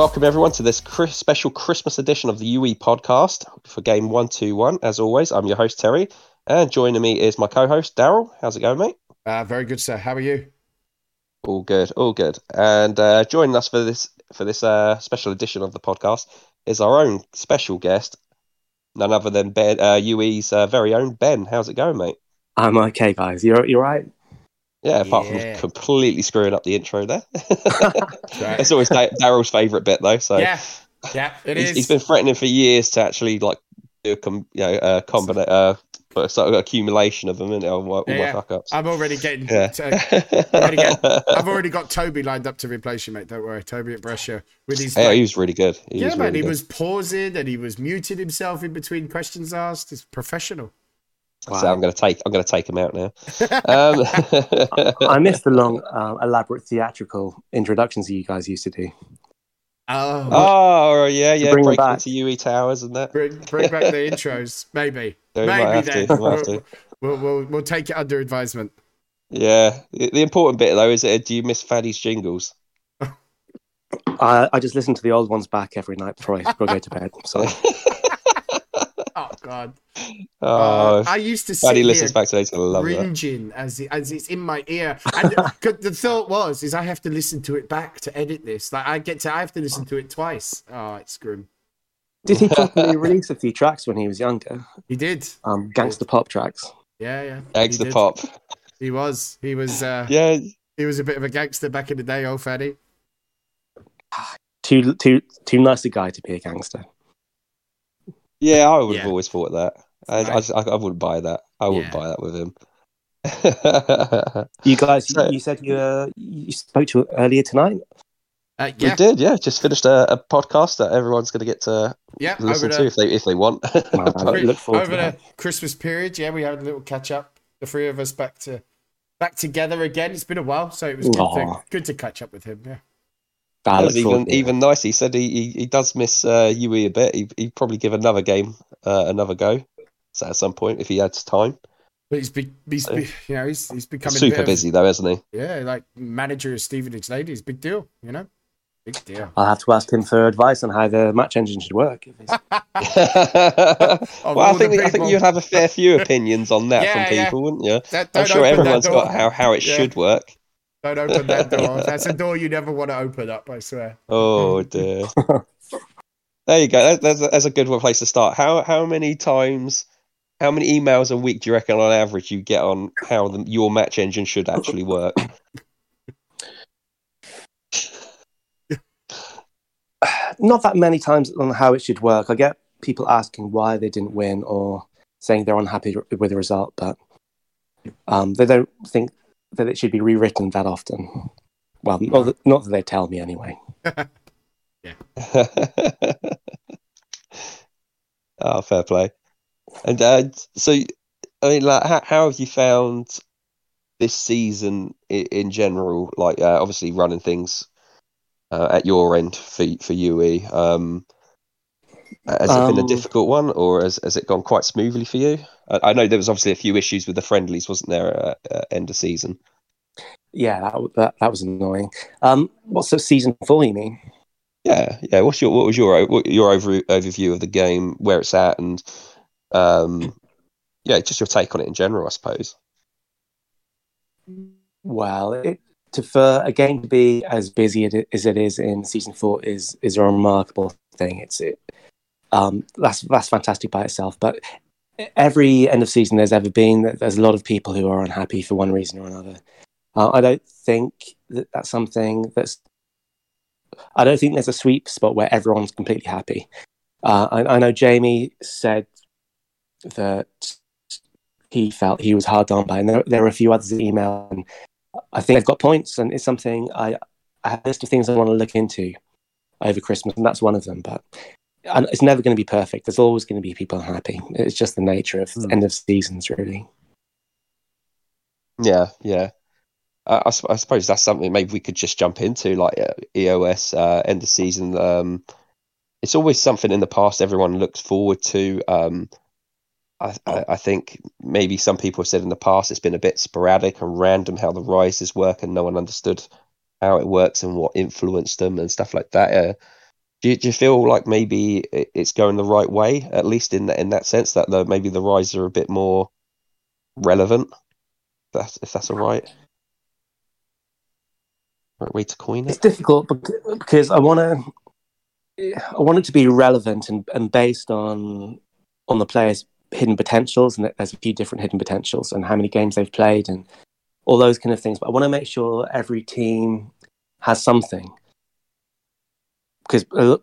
Welcome everyone to this Chris- special Christmas edition of the UE podcast for game 121. As always, I'm your host Terry, and joining me is my co-host Daryl. How's it going, mate? Uh, very good, sir. How are you? All good, all good. And uh, joining us for this for this uh, special edition of the podcast is our own special guest, none other than Ben, uh, UE's uh, very own Ben. How's it going, mate? I'm okay, guys. You're you're right. Yeah, apart Yeah. from completely screwing up the intro there. That's always Da- Daryl's favourite bit, though. So yeah, yeah, it he's, is. he's been threatening for years to actually like do a com- you know uh, combina- uh, sort of accumulation of them and all my, all Yeah, my yeah. fuck ups. I'm already getting. Yeah. to- already get- I've already got Toby lined up to replace you, mate. Don't worry, Toby at Brescia with his. yeah, like- he was really good. He yeah, man, really he good. was pausing and he was muting himself in between questions asked. He's professional. So I'm gonna take I'm gonna take him out now. Um, I missed the long, um, elaborate theatrical introductions that you guys used to do. Oh, oh yeah, yeah, Bring him break back. into UE towers and that. bring, bring back the intros, maybe. Yeah, we might maybe have to, then. we might have We'll, we'll, we'll, we'll take it under advisement. Yeah, the, the important bit though is that do you miss Faddy's jingles? I, I just listen to the old ones back every night before I, go to bed. So God! Oh, Uh, I used to sit Faddy here listens back to those. I love that. as it, as it's in my ear. And the, the thought was, is I have to listen to it back to edit this. Like I get to, I have to listen to it twice. Oh, it's grim. did he properly release a few tracks when he was younger? He did. Um, gangster pop tracks. Yeah, yeah. Eggs he the did. pop. He was. He was. Uh, Yeah, He was a bit of a gangster back in the day, old Faddy. Too too too nice a guy to be a gangster. Yeah. I would Yeah. have always thought that. I, I, Right. just- I, I wouldn't buy that. I wouldn't Yeah. buy that with him. You guys, So- you said you uh, you spoke to earlier tonight. Uh, We did, yeah. Just finished a, a podcast that everyone's going to get to yeah. Listen to the, if they if they want. Wow, look forward over to the that. Christmas period, yeah, we had a little catch up. The three of us back to back together again. It's been a while, so it was good, to, good to catch up with him. Yeah. I That was even even nice. He said he, he, he does miss uh, UE a bit. He he'd probably give another game uh, another go. So at some point, if he had time, But he's be, he's be, you know he's he's becoming a super bit of- busy though, isn't he? yeah, like manager of Stevenage Ladies, big deal, you know, big deal. I'll have to ask him for advice on how the match engine should work. If well, I all the think I think you'd have a fair few opinions on that Yeah, from yeah. people, wouldn't you? That- I'm sure everyone's got how, how it Yeah. should work. Don't open that door. That's a door you never want to open up. I swear. Oh dear. there you go. That- That's a, that's a good place to start. How how many times, how many emails a week do you reckon on average you get on how the, your match engine should actually work? not that many times on how it should work. I get people asking why they didn't win or saying they're unhappy with the result, but um, they don't think that it should be rewritten that often. Well, not that, not that they tell me anyway. Yeah. oh, fair play. And uh, so, I mean, like, how, how have you found this season in, in general? Like, uh, obviously, running things uh, at your end for for UE. Um, has it been a Um, difficult one, or has, has it gone quite smoothly for you? I, I know there was obviously a few issues with the friendlies, wasn't there, at, at end of season? Yeah, that, that, that was annoying. Um, what's the season four, you mean? Yeah, yeah. What's your what was your your over, overview of the game, where it's at, and um, yeah, just your take on it in general, I suppose. Well, it, to, for a game to be as busy as it is in season four is is a remarkable thing. It's it, um, that's that's fantastic by itself. But every end of season there's ever been, there's a lot of people who are unhappy for one reason or another. Uh, I don't think that that's something that's. I don't think there's a sweet spot where everyone's completely happy. Uh, I, I know Jamie said that he felt he was hard done by, and there, there were a few others that emailed and I think I've got points, and it's something I, I have a list of things I want to look into over Christmas, and that's one of them. But and it's never going to be perfect. There's always going to be people unhappy. It's just the nature of Hmm. end of seasons, really. Yeah, yeah. Uh, I, I suppose that's something maybe we could just jump into, like uh, EOS uh, end of season. Um, it's always something in the past everyone looks forward to. Um, I, I, I think maybe some people have said in the past it's been a bit sporadic and random how the rises work, and no one understood how it works and what influenced them and stuff like that. Uh, Do you, do you feel like maybe it's going the right way, at least in that in that sense that the maybe the rise are a bit more relevant? That's if that's all right. Right way to coin it. It's difficult because I want to, I want it to be relevant and, and based on on the players' hidden potentials, and there's a few different hidden potentials, and how many games they've played, and all those kind of things. But I want to make sure every team has something because uh,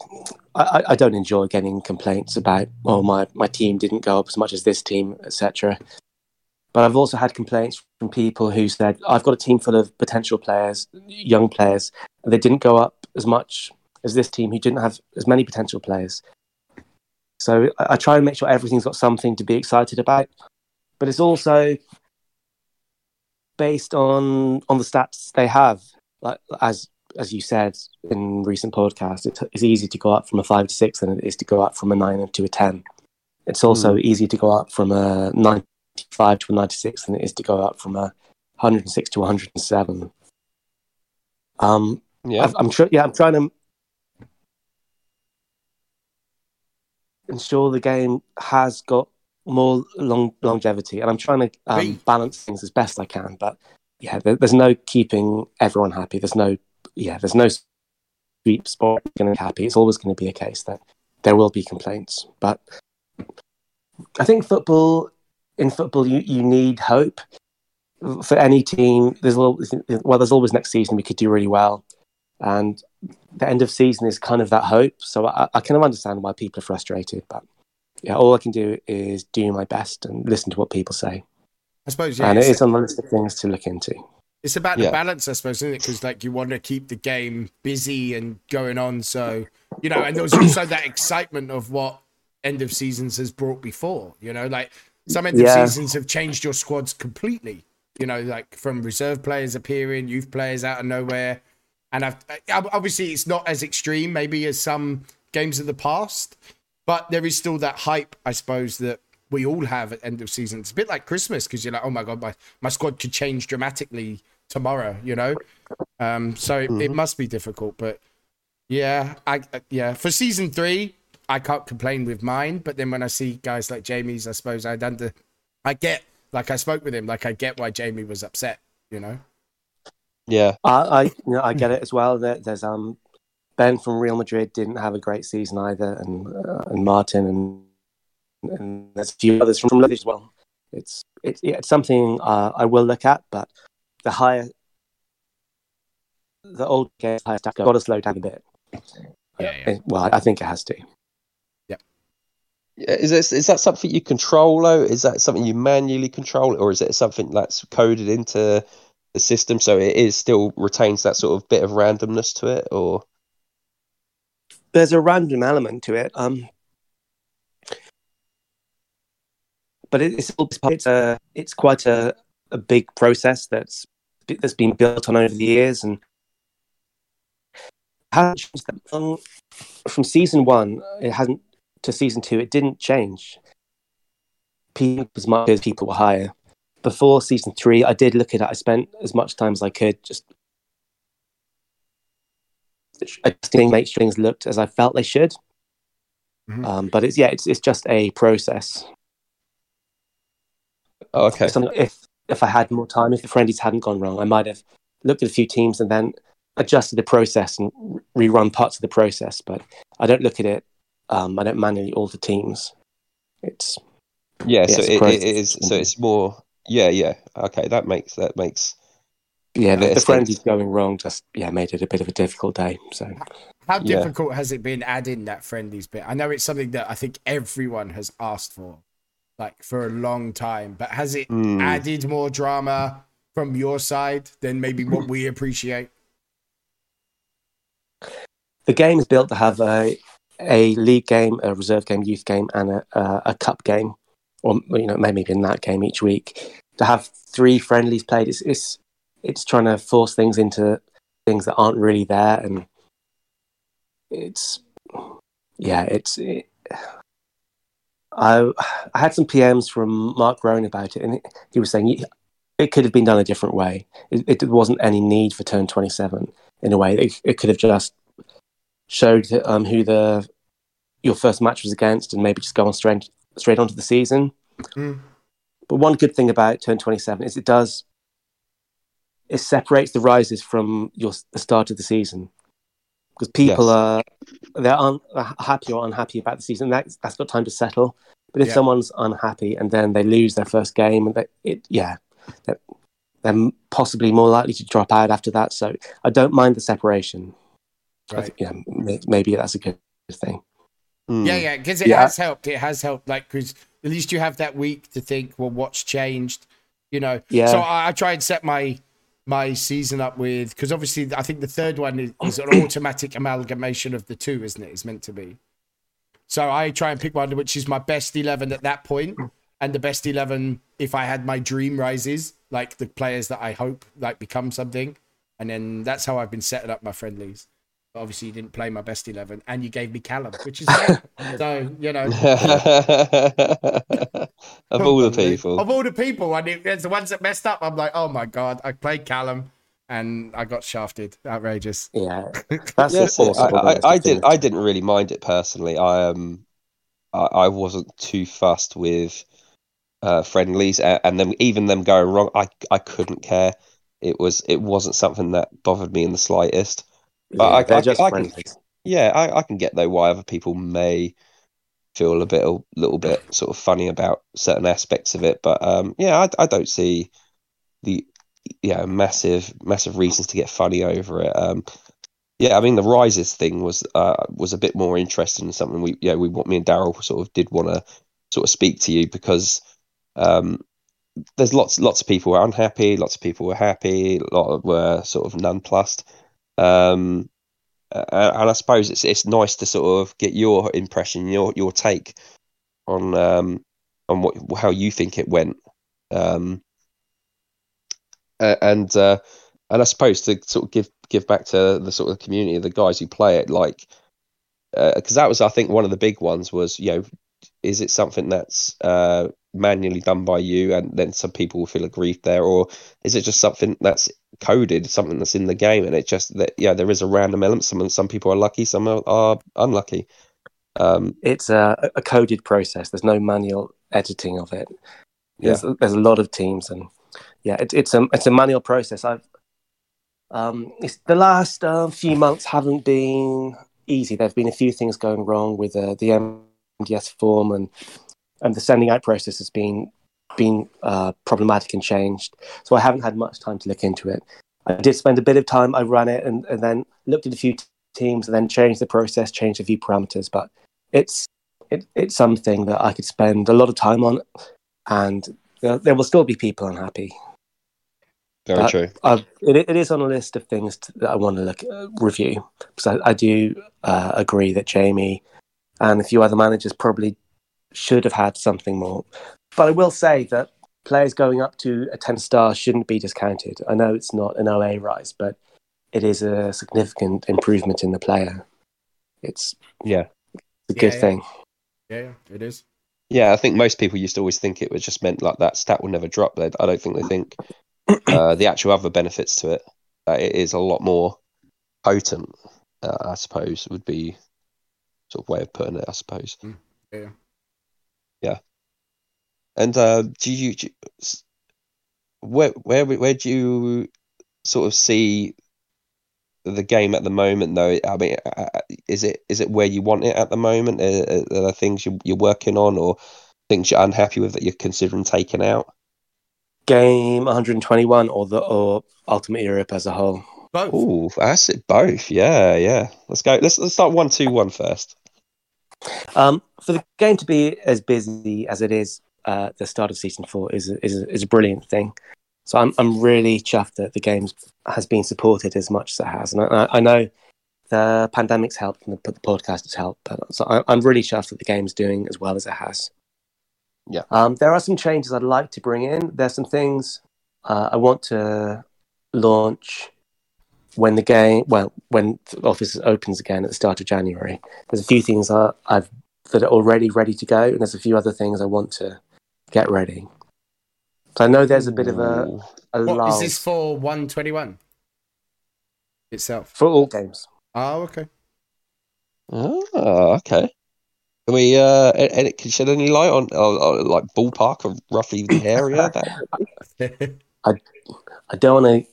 I, I don't enjoy getting complaints about, oh, my my team didn't go up as much as this team, etc. But I've also had complaints from people who said, I've got a team full of potential players, young players, and they didn't go up as much as this team who didn't have as many potential players. So I, I try and make sure everything's got something to be excited about. But it's also based on on the stats they have. Like as as you said in recent podcasts, it's, it's easy to go up from a five to six than it is to go up from a nine to a ten. It's also easy to go up from a ninety-five to a ninety-six than it is to go up from a hundred and six to one hundred and seven. Um, Yeah. I've, I'm trying. Yeah, I'm trying to ensure the game has got more long longevity, and I'm trying to um, balance things as best I can. But yeah, there, there's no keeping everyone happy. There's no yeah, there's no sweep spot going to be happy. It's always going to be a case that there will be complaints. But I think football in football you, you need hope for any team. There's always, well, there's always next season we could do really well, and the end of season is kind of that hope. So I, I kind of understand why people are frustrated, but yeah, all I can do is do my best and listen to what people say, I suppose, yeah. and it's- is on the list of things to look into. It's about Yeah. the balance, I suppose, isn't it? Because like you want to keep the game busy and going on. So you know, and there was also that excitement of what end of seasons has brought before. You know, like some end Yeah. of seasons have changed your squads completely. You know, like from reserve players appearing, youth players out of nowhere, and I've obviously it's not as extreme maybe as some games of the past, but there is still that hype, I suppose, that we all have at end of season. It's a bit like Christmas because you're like, oh my god, my, my squad could change dramatically tomorrow, you know. Um, so it, it must be difficult, but yeah, I uh, yeah for season three, I can't complain with mine. But then when I see guys like Jamie's, I suppose I'd under, I get like I spoke with him, like I get why Jamie was upset, you know. Yeah. I, I, you know, I get it as well. There, there's um, Ben from Real Madrid didn't have a great season either, and uh, and Martin and and there's a few others from Liverpool as well. It's it's yeah, it's something uh, I will look at, but the higher the old games, higher stats got to slow down a bit. Yeah, yeah. It- well, I think it has to. Yeah, Is this is that something you control though? Is that something you manually control, or is it something that's coded into the system so it is still retains that sort of bit of randomness to it? Or there's a random element to it. Um, but it's it's a it's quite a, a big process that's that's been built on over the years and hasn't changed that. Um, from season one, it hasn't to season two. It didn't change. People as much as people were higher. Before season three, I did look at it. I spent as much time as I could just adjusting, make sure things looked as I felt they should. Mhm. Um, but it's yeah, it's it's just a process. oh, okay, if if I had more time, if the friendlies hadn't gone wrong, I might have looked at a few teams and then adjusted the process and rerun parts of the process. But I don't look at it. Um, I don't manually alter teams. It's yeah. yeah, so it's it, it is. So it's more. Yeah, yeah. Okay, that makes that makes. yeah, the, the friendlies going wrong just yeah made it a bit of a difficult day. So How Yeah. difficult has it been adding that friendlies bit? I know it's something that I think everyone has asked for, like for a long time. But has it Hmm. added more drama from your side than maybe what we appreciate? the game is built to have a a league game, a reserve game, youth game, and a a, a cup game, or you know maybe in that game each week. To have three friendlies played, it's it's it's trying to force things into things that aren't really there, and it's yeah, it's. It, I I had some PMs from Mark Rowan about it, and he was saying it could have been done a different way. It, it wasn't any need for turn twenty seven in a way. It, it could have just showed um, who the your first match was against, and maybe just go on straight straight onto the season. Mm. But one good thing about Turn 27 is it does it separates the rises from your the start of the season because people Yes. are they're un, happy or unhappy about the season. That's that's got time to settle. But if Yeah. someone's unhappy and then they lose their first game, and they, it yeah, they're, they're possibly more likely to drop out after that. So I don't mind the separation. I Right. think, yeah, may- maybe that's a good thing. Mm. Yeah, yeah, because it Yeah. has helped. It has helped, like, because at least you have that week to think, well, what's changed, you know. Yeah. So I, I try and set my my season up with because obviously I think the third one is, is an automatic amalgamation of the two, isn't it? It's meant to be. So I try and pick one which is my best eleven at that point, and the best eleven if I had my dream rises, like the players that I hope like become something, and then that's how I've been setting up my friendlies. But obviously, you didn't play my best eleven, and you gave me Callum, which is so you know. of all the people. Of all the people, and it, it's the ones that messed up. I'm like, oh my god, I played Callum and I got shafted. Outrageous. Yeah, that's Yeah, the so awesome I, I, I didn't. I didn't really mind it personally. I um, I, I wasn't too fussed with uh, friendlies, a- and then even them going wrong, I I couldn't care. It was it wasn't something that bothered me in the slightest. but Yeah, I- they're I- just I can- Yeah, I, I can get though why other people may feel a bit a little bit sort of funny about certain aspects of it, but um, yeah, I, I don't see the yeah massive massive reasons to get funny over it. Um, yeah, I mean the rises thing was uh, was a bit more interesting. Something we yeah we want me and Daryl sort of did want to sort of speak to you because um, there's lots lots of people were unhappy, lots of people were happy, a lot of were sort of nonplussed. Um, uh, and I suppose it's it's nice to sort of get your impression, your your take on um on what how you think it went. Um, and uh, and I suppose to sort of give give back to the sort of community, of the guys who play it, like because that was I think one of the big ones was you know is it something that's uh, manually done by you and then some people will feel aggrieved there or is it just something that's coded something that's in the game and it just that yeah there is a random element some some people are lucky some are, are unlucky um It's a, a coded process. There's no manual editing of it. yeah There's, there's a lot of teams, and yeah, it, it's a it's a manual process. I've um, it's, the last uh, few months haven't been easy. There've been a few things going wrong with uh, the MDS form, and and the sending out process has been been uh, problematic and changed. So I haven't had much time to look into it. I did spend a bit of time. I ran it and, and then looked at a few t- teams, and then changed the process, changed a few parameters. But it's it, it's something that I could spend a lot of time on, and there, there will still be people unhappy. very Uh, true it, it is on a list of things to, that I want to look uh, review because I, I do uh, agree that Jamie and a few other managers probably should have had something more. But I will say that players going up to a ten star shouldn't be discounted. I know it's not an OA rise, but it is a significant improvement in the player. It's yeah a good Yeah, yeah. thing. Yeah, yeah, it is. yeah i think most people used to always think it was just meant like that stat will never drop They- i don't think they think uh the actual other benefits to it uh, it is a lot more potent uh, i suppose would be sort of way of putting it i suppose. Yeah. yeah. And uh do you, do you where where where do you sort of see the game at the moment though? I mean uh, is it is it where you want it at the moment? Are, are there things you, you're working on or things you're unhappy with that you're considering taking out? Game 121 or the or Ultimate Europe as a whole. Both. Ooh, that's it both yeah yeah let's go let's, let's start one two one first Um, for the game to be as busy as it is uh, the start of season four is a, is a, is a brilliant thing. So I'm I'm really chuffed that the game has been supported as much as it has, and I, I know the pandemic's helped and the, the podcast has helped, but so I, I'm really chuffed that the game's doing as well as it has. Yeah. Um, there are some changes I'd like to bring in. There's some things uh, I want to launch when the game, well, when the office opens again at the start of January. There's a few things I, I've that are already ready to go, and there's a few other things I want to get ready. So I know there's a bit of a, Ooh. a What lull is this for? One twenty one itself. for all games. Oh, okay. Oh, okay. Can we uh, and can you shed any light on, on, on like ballpark of roughly the area? That... I don't want to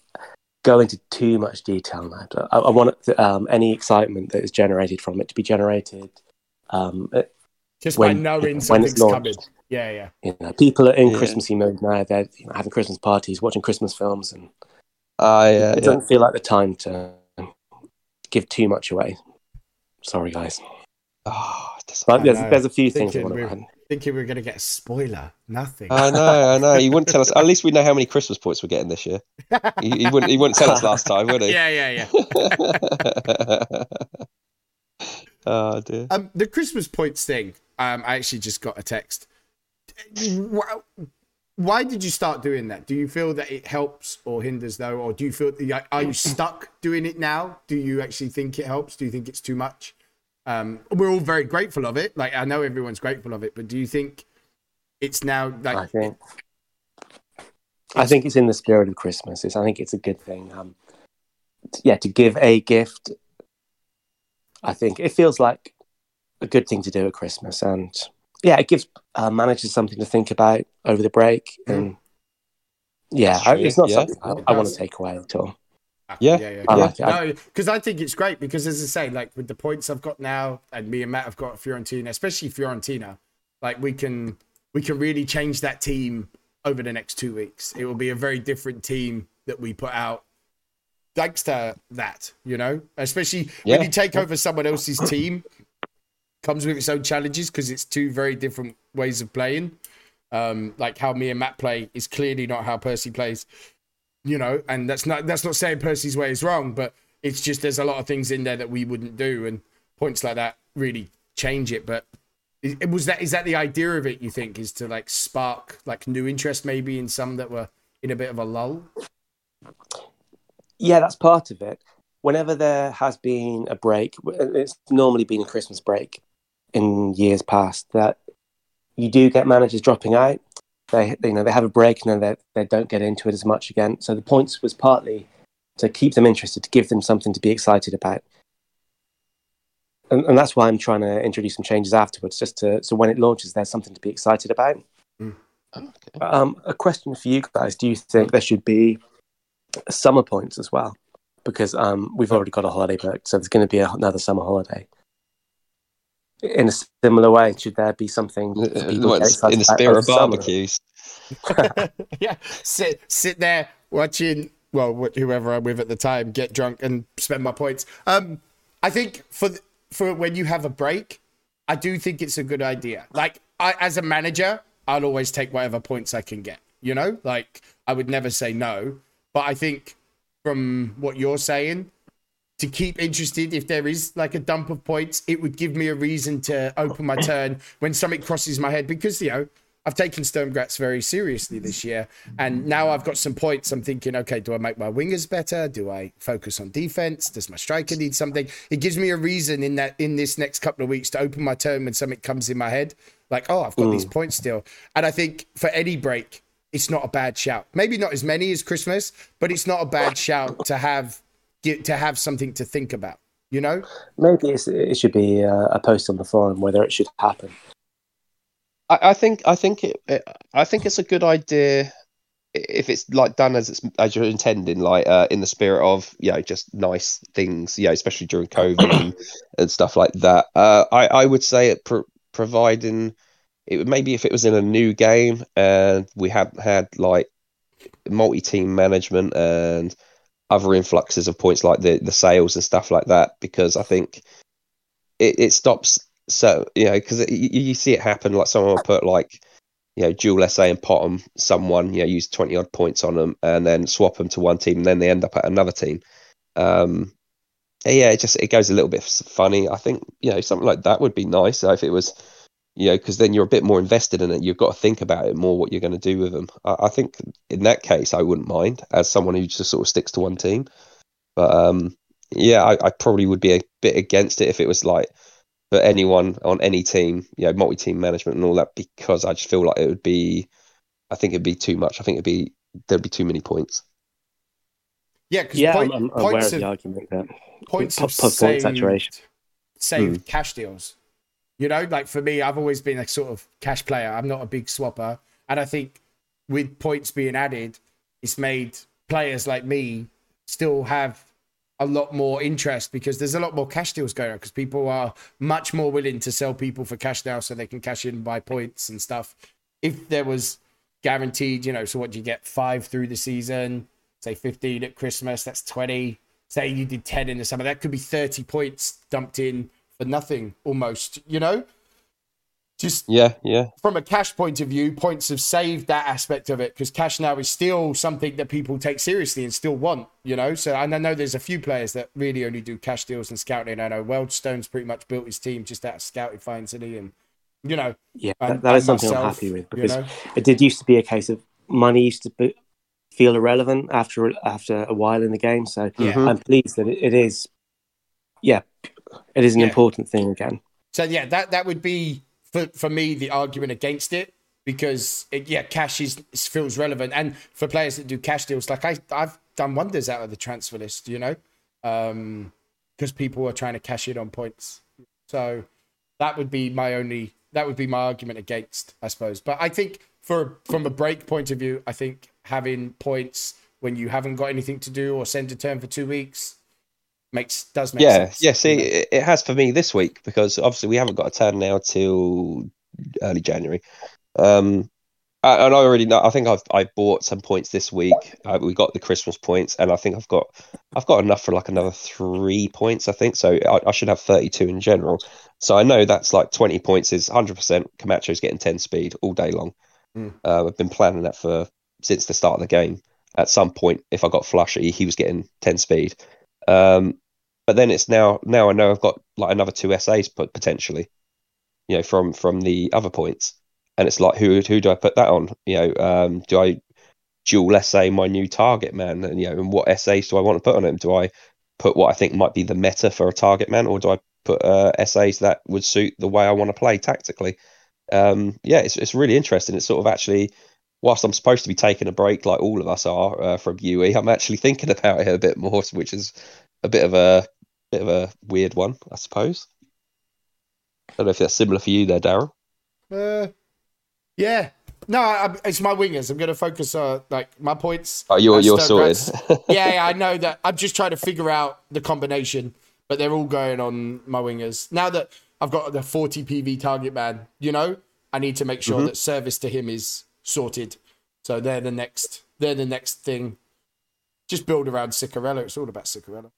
go into too much detail now, but I, I want um, any excitement that is generated from it to be generated. Um, Just When- by knowing when it's something's launched. coming. Yeah, yeah. you know, people are in Yeah. Christmassy mode now. They're you know, having Christmas parties, watching Christmas films, and Ah, yeah, it yeah. doesn't feel like the time to give too much away. Sorry, guys. Oh, But there's, there's a few things I want to we're- add. Thinking we were going to get a spoiler. Nothing. I know, I know. He wouldn't tell us. At least we know how many Christmas points we're getting this year. He, he wouldn't. He wouldn't tell us last time, would he? yeah, yeah, yeah. oh dear. Um, the Christmas points thing. Um, I actually just got a text. Why, why did you start doing that? Do you feel that it helps or hinders though, or do you feel are you stuck doing it now? Do you actually think it helps? Do you think it's too much? Um, we're all very grateful of it. Like I know everyone's grateful of it, but do you think it's now like I think. I think it's in the spirit of Christmas. It's, I think it's a good thing. Um, yeah, to give a gift. I think it feels like a good thing to do at Christmas, and yeah, it gives uh, managers something to think about over the break. And yeah, I, it's not yeah. something I, I want to take away at all. Yeah, yeah, yeah. I like. No, because I think it's great because as I say, like with the points I've got now, and me and Matt have got Fiorentina, especially Fiorentina, like we can we can really change that team over the next two weeks. It will be a very different team that we put out. Thanks to that, you know, especially Yeah. when you take over someone else's team, comes with its own challenges because it's two very different ways of playing. Um, like how me and Matt play is clearly not how Percy plays you know, and that's not that's not saying Percy's way is wrong, but it's just there's a lot of things in there that we wouldn't do, and points like that really change it. But is, was that is that the idea of it? You think is to like spark like new interest maybe in some that were in a bit of a lull? Yeah, that's part of it. Whenever there has been a break, uh, it's normally been a Christmas break in years past that you do get managers dropping out. They, you know, they have a break and then they, they don't get into it as much again. So the points was partly to keep them interested, to give them something to be excited about. And, and that's why I'm trying to introduce some changes afterwards, just to so when it launches, there's something to be excited about. Okay. Um, a question for you guys: Do you think there should be summer points as well? Because um, we've already got a holiday booked, so there's going to be a, another summer holiday. In a similar way, should there be something for people to get What's excited in the about spirit of barbecues. yeah, sit sit there watching. Well, whoever I'm with at the time, get drunk and spend my points. Um, I think for th- for when you have a break, I do think it's a good idea. Like I, as a manager, I'll always take whatever points I can get. You know, like I would never say no. But I think from what you're saying, to keep interested, if there is like a dump of points, it would give me a reason to open my turn when something crosses my head because you know I've taken Sturm Graz very seriously this year, and now I've got some points. I'm thinking, okay, do I make my wingers better? Do I focus on defense? Does my striker need something? It gives me a reason in that in this next couple of weeks to open my turn when something comes in my head, like, oh, I've got these mm. points still. And I think for any break, it's not a bad shout. Maybe not as many as Christmas, but it's not a bad shout to have to have something to think about. You know? Maybe it's, it should be uh, a post on the forum whether it should happen. I, I think I think it, it I think it's a good idea if it's like done as it's as you're intending, like uh, in the spirit of you know just nice things, you know, especially during COVID and, and stuff like that. Uh, I I would say it pro- providing it would maybe if it was in a new game and we had had like multi-team management and other influxes of points like the the sales and stuff like that because I think it, it stops so you know because you, you see it happen like someone will put like you know dual SA and Potham someone you know use 20 odd points on them and then swap them to one team and then they end up at another team. Um yeah it just it goes a little bit funny. I think you know something like that would be nice if it was you know because then you're a bit more invested in it you've got to think about it more what you're going to do with them I, I think in that case I wouldn't mind as someone who just sort of sticks to one team but um yeah I, I probably would be a bit against it if it was like for anyone on any team, you know, multi-team management and all that, because I just feel like it would be, I think it'd be too much. I think it'd be there'd be too many points. Yeah, because Yeah, point, I'm, I'm aware points of of the argument that points po- of saved, saturation. saved Hmm. cash deals. You know, like for me, I've always been a sort of cash player. I'm not a big swapper. And I think with points being added, it's made players like me still have a lot more interest because there's a lot more cash deals going on because people are much more willing to sell people for cash now so they can cash in by points and stuff. If there was guaranteed, you know, so what do you get? Five through the season, say 15 at Christmas, that's 20. Say you did 10 in the summer, that could be 30 points dumped in for nothing almost, you know? Just Yeah, yeah, from a cash point of view, points have saved that aspect of it because cash now is still something that people take seriously and still want, you know. So, and I know there's a few players that really only do cash deals and scouting. I know Weldstone's pretty much built his team just out of scouting finds, isn't? And you know, Yeah, and- that, that is and something I'm happy with you because know? it did used to be a case of money used to be, feel irrelevant after after a while in the game. So Yeah. Mhm. I'm pleased that it, it is. Yeah, it is an Yeah. important thing again. So yeah, that that would be for for me the argument against it because it, yeah, cash is feels relevant, and for players that do cash deals, like I I've done wonders out of the transfer list, you know, um, because people are trying to cash in on points. So that would be my only that would be my argument against, I suppose. But I think for from a break point of view, I think having points when you haven't got anything to do or send a turn for two weeks makes does make yeah, sense. yeah. See, it, it has for me this week because obviously we haven't got a turn now till early January. Um, I- and I already know. I think I've I bought some points this week. Uh, we got the Christmas points, and I think I've got I've got enough for like another three points. I think so. I, I should have thirty two in general. So I know that's like twenty points is hundred percent. Camacho's getting ten speed all day long. Mm. Uh, I've been planning that for since the start of the game. At some point, if I got flushy, he was getting ten speed. Um, but then it's now now I know I've got like another two SAs put potentially, you know, from from the other points, and it's like who who do I put that on? You know, um, do I dual SA my new target man, and you know, and what SAs do I want to put on him? Do I put what I think might be the meta for a target man, or do I put uh, SAs that would suit the way I want to play tactically? Um, yeah, it's it's really interesting. It's sort of actually. Whilst I'm supposed to be taking a break, like all of us are uh, from UE, I'm actually thinking about it a bit more, which is a bit of a bit of a weird one, I suppose. I don't know if that's similar for you there, Daryl. Uh, yeah. No, I, it's my wingers. I'm going to focus on like my points. Oh, you're you're sorted. Yeah, yeah, I know that. I'm just trying to figure out the combination, but they're all going on my wingers. Now that I've got the 40 PV target man, you know, I need to make sure Mm-hmm. that service to him is sorted. So they're the next. They're the next thing. Just build around Cicarella. It's all about Cicarella.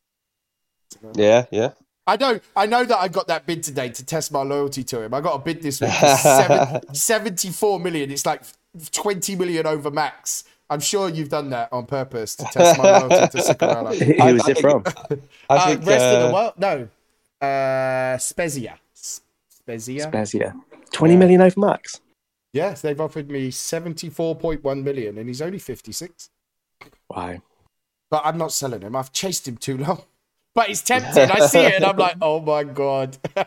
Yeah, yeah. I know, I know that I got that bid today to test my loyalty to him. I got a bid this week for seven, 74 million. It's like 20 million over max. I'm sure you've done that on purpose to test my loyalty to Cicarella. Who I- was I it think- from? I Uh, think rest of uh, the world? No. Uh, Spezia. Spezia? Spezia. Twenty Yeah. million over max. yes, they've offered me 74.1 million and he's only 56. Wow. But I'm not selling him. I've chased him too long. But it's tempting. I see it and I'm like, oh my God.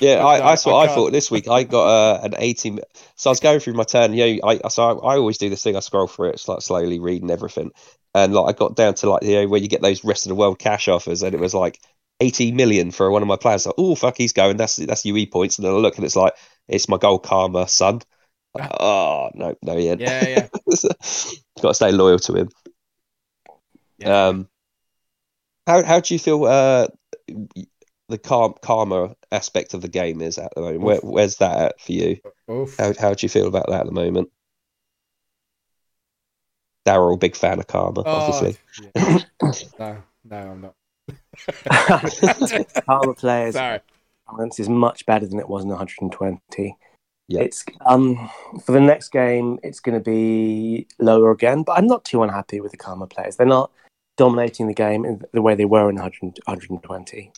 Yeah, I, that's what I I, thought this week. I got uh, an 80. So I was going through my turn. You know, I so I, I always do this thing. I scroll through it, like slowly reading everything, and like I got down to like you know where you get those rest of the world cash offers, and it was like 80 million for one of my players. Like, oh fuck, he's going. That's that's UE points, and then I look and it's like it's my gold karma son. Like, oh no, no, ain't. yeah, yeah. got to stay loyal to him. Yeah. Um, how how do you feel uh, the car- karma aspect of the game is at the moment? Where, where's that at for you? Oof. How how do you feel about that at the moment? Daryl, big fan of karma, Oh, obviously. yeah. no, no, I'm not. Karma players Sorry. balance is much better than it was in 120. Yeah. It's um for the next game it's going to be lower again, but I'm not too unhappy with the Karma players. They're not dominating the game in the way they were in 100, 120.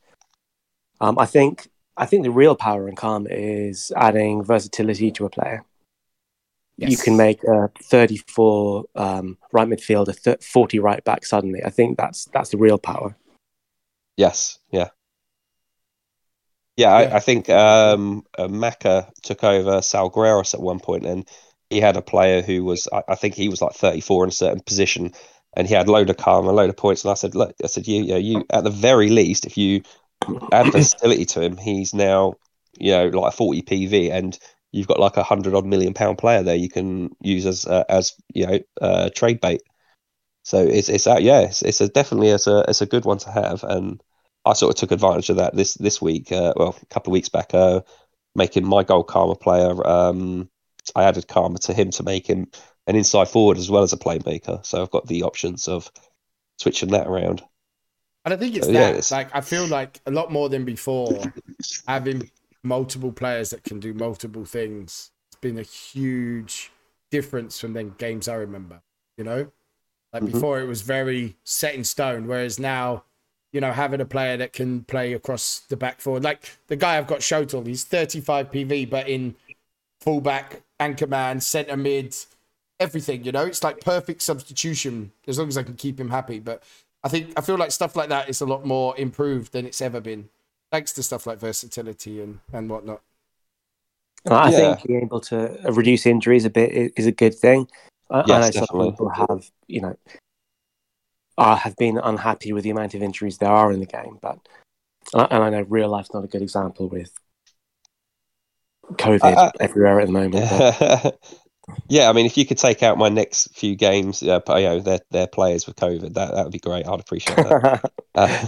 Um, I think I think the real power in Calm is adding versatility to a player. You can make a 34 um, right midfield, a th- 40 right back suddenly. I think that's that's the real power. Yes, yeah. Yeah, I, Yeah. I think um, uh, Maka took over Salgueiros at one point, and he had a player who was, I, I think he was like 34 in a certain position, and he had load of karma, load of points. And I said, look, I said, you, you, know, you at the very least, if you add versatility to him, he's now you know like a forty PV, and you've got like a hundred odd million pound player there you can use as uh, as you know uh, trade bait. So it's it's uh, yeah, it's, it's a definitely it's a it's a good one to have, and I sort of took advantage of that this this week. Uh, well, a couple of weeks back, uh, making my gold karma player. Um, I added karma to him to make him an inside forward as well as a playmaker. So I've got the options of switching that around. And I think it's So, yeah, that. it's- Like I feel like a lot more than before, having multiple players that can do multiple things. It's been a huge difference from then games I remember. You know, like Mhm. before it was very set in stone, whereas now, you know, having a player that can play across the back forward, like the guy I've got Shotel, he's 35 PV, but in fullback, anchor man, centre mid, everything. You know, it's like perfect substitution as long as I can keep him happy. But I think I feel like stuff like that is a lot more improved than it's ever been, thanks to stuff like versatility and and whatnot. And I Yeah. think being able to reduce injuries a bit is a good thing. I, I know definitely. some people have, you know, uh, have been unhappy with the amount of injuries there are in the game, but and I, know real life's not a good example with COVID I- I- everywhere at the moment. But yeah, I mean, if you could take out my next few games, uh, you know, their their players with COVID, that that would be great. I'd appreciate that. Uh,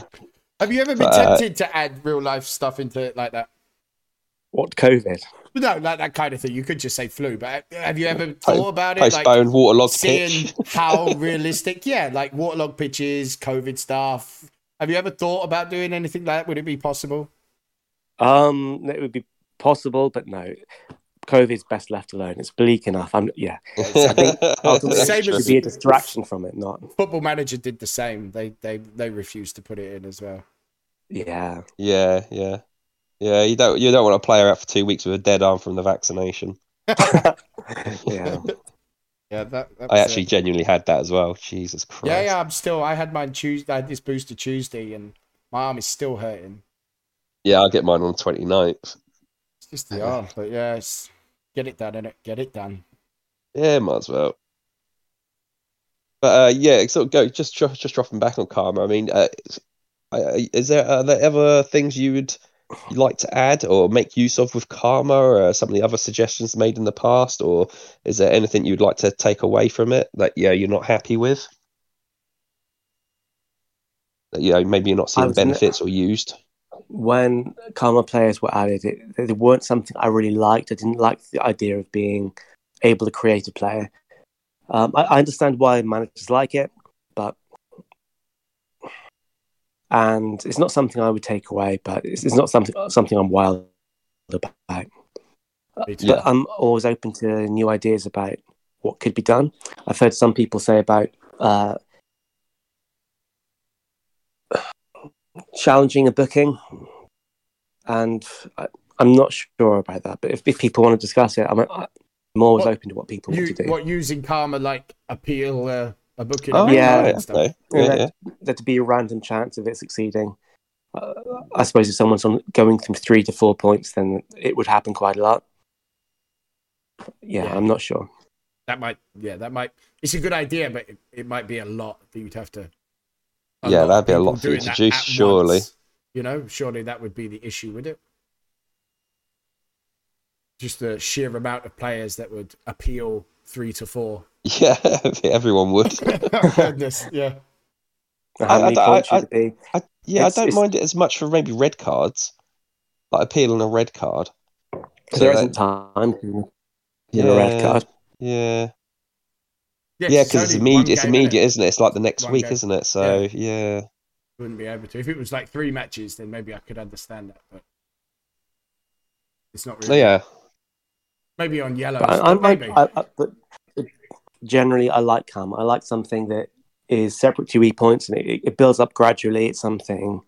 Have you ever been But, uh, to add real life stuff into it like that? what COVID? No, like that kind of thing. You could just say flu, but have you ever thought about it? Like postpone waterlogged seeing pitch. how realistic, yeah, like waterlogged pitches, COVID stuff. Have you ever thought about doing anything like that? Would it be possible? Um, it would be possible, but no. COVID's best left alone. It's bleak enough. I'm yeah. I think Same it should as- be a distraction from it, not Football Manager did the same. They they they refused to put it in as well. yeah. yeah, yeah, yeah. You don't you don't want a player out for two weeks with a dead arm from the vaccination. yeah. Yeah, that. that I actually it. genuinely had that as well. Jesus Christ. Yeah, yeah. I'm still. I had mine Tuesday. I had this booster Tuesday, and my arm is still hurting. Yeah, I'll get mine on the 29th. It's just the arm, but yeah, it's, get it done, innit? Get it done. Yeah, might as well. But uh, yeah, so go just just dropping back on karma. I mean, uh, is- uh, there are there ever things you would you like to add or make use of with karma, or some of the other suggestions made in the past, or is there anything you'd like to take away from it that yeah you're not happy with? That you know maybe you're not seeing was gonna- benefits or used. When Karma players were added, it, they weren't something I really liked. I didn't like the idea of being able to create a player. Um, I, I understand why managers like it, but and it's not something I would take away. But it's, it's not something something I'm wild about. Me too. Yeah. But I'm always open to new ideas about what could be done. I've heard some people say about uh, challenging a booking, and I, I'm not sure about that. But if, if people want to discuss it, I'm, I'm always What- open to what people You, want to do. what using karma like appeal uh, a booking? Oh yeah, yeah, and stuff? okay. You know, yeah, yeah. there to be a random chance of it succeeding. Uh, I suppose if someone's on going from three to four points, then it would happen quite a lot. Yeah, Yeah. I'm not sure. That might, yeah, that might. It's a good idea, but it, it might be a lot that you'd have to. Yeah, of that'd be a lot to doing that introduce, surely. once. You know, surely that would be the issue, would it? Just the sheer amount of players that would appeal three to four. Yeah, everyone would. Oh, goodness, yeah. How I- I- I- be? I, yeah, It's- I don't it's- mind it as much for maybe red cards, like appealing a red card. Because there that- isn't time to get a red card. Yeah, yeah, because it's immediate. It's immediate, isn't it? It's like the next One week, game. isn't it? So yeah, Wouldn't be able to. If it was like three matches, then maybe I could understand that, but it's not really. yeah, Maybe on yellow. But I, but I'm like, maybe. I, I, but generally, I like calm. I like something that is separate to e points and it, it builds up gradually. It's something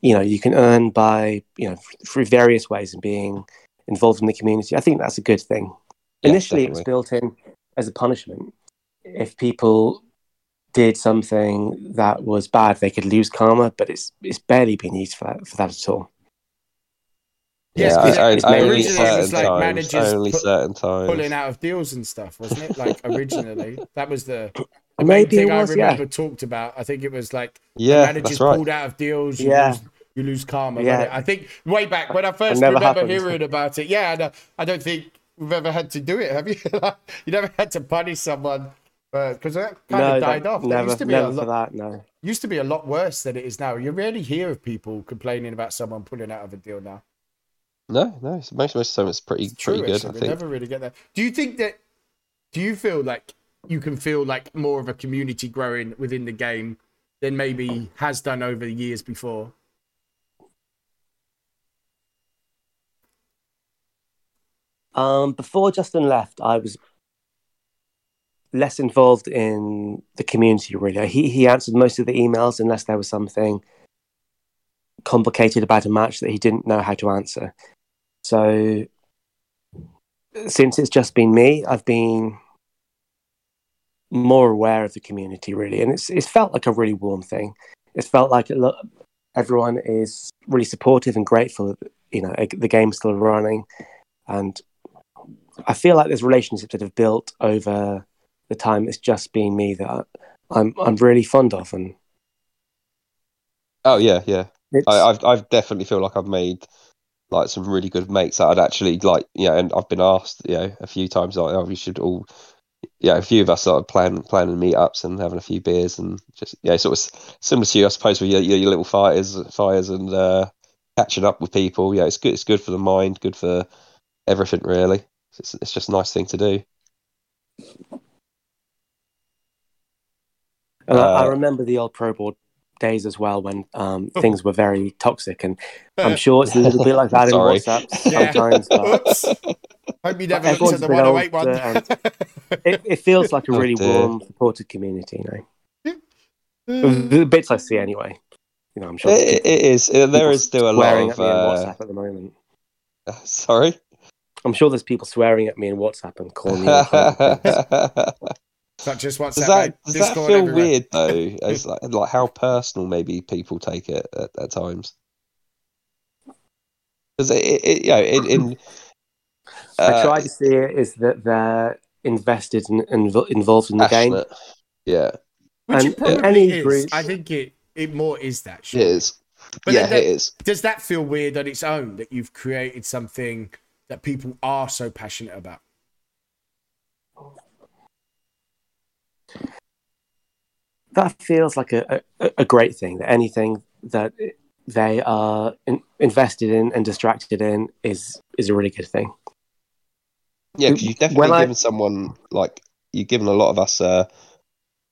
you know you can earn by you know through various ways and being involved in the community. I think that's a good thing. Yeah, Initially, it was built in as a punishment. If people did something that was bad, they could lose karma, but it's it's barely been used for that for that at all. Yes, yeah. 'cause I- it's I- mainly- only originally it certain was like times. managers Only put- certain times. pulling out of deals and stuff, wasn't it? Like originally, that was the, the main Maybe it thing I was, yeah. remember talked about. I think it was like Yeah, managers that's right. pulled out of deals. You Yeah. lose, you lose karma. Yeah. Yeah. I think way back when I first never remember happens. hearing about it. Yeah, and, uh, I don't think we've ever had to do it. Have you? you never had to punish someone because that kind no, of died that- off. Never, used to be a never for that. No. used to be a lot worse than it is now. You rarely hear of people complaining about someone pulling out of a deal now. No, no. it's- Most most of the time it's pretty It's true. pretty good. actually. I we think. never really get that. Do you think that? Do you feel like you can feel like more of a community growing within the game than maybe has done over the years before? Um, before Justin left, I was less involved in the community. Really, he he answered most of the emails unless there was something complicated about a match that he didn't know how to answer. So, since it's just been me, I've been more aware of the community really, and it's it's felt like a really warm thing. It's felt like everyone is really supportive and grateful. That, you know, the game's still running, and I feel like there's relationships that have built over the time. It's just been me that I, I'm I'm really fond of, and Oh yeah, yeah. it's, I, I've I've definitely feel like I've made like some really good mates that I'd actually like, you know, and I've been asked, you know, a few times like, oh, we should all, yeah, a few of us started planning planning meetups and having a few beers and just yeah, sort of similar to you, I suppose, with your, your, your little fires, fires and uh, catching up with people. Yeah, it's good. It's good for the mind, good for everything, really. It's it's just a nice thing to do. And I, I uh, remember the old pro board days as well when um, things were very toxic, and I'm sure it's a little bit like that in Sorry. WhatsApp Yeah. sometimes. But Hope you never But looked at the everyone's been 108 one. it, it feels like a Oh, really dear. warm, supported community. You know, the bits I see anyway. You know, I'm sure. It, it is. Uh, There people is still a lot swearing of. at me on Uh, WhatsApp at the moment. sorry. I'm sure there's people swearing at me in WhatsApp and calling me. all kinds. Not just WhatsApp, Does that does that feel everywhere. weird though? As like, like how personal maybe people take it at, at times. Because it, it, it, you know, in, in I uh, try to see it is that they're invested and inv- involved in the game. Yeah, Which And it probably any is. group- I think it, it more is that. it Sure. is. But yeah, that- it is. Does that feel weird on its own that you've created something that people are so passionate about? That feels like a, a, a great thing. That anything that they are in, invested in and distracted in is is a really good thing. Yeah, because you've definitely When I- given someone like you've given a lot of us uh,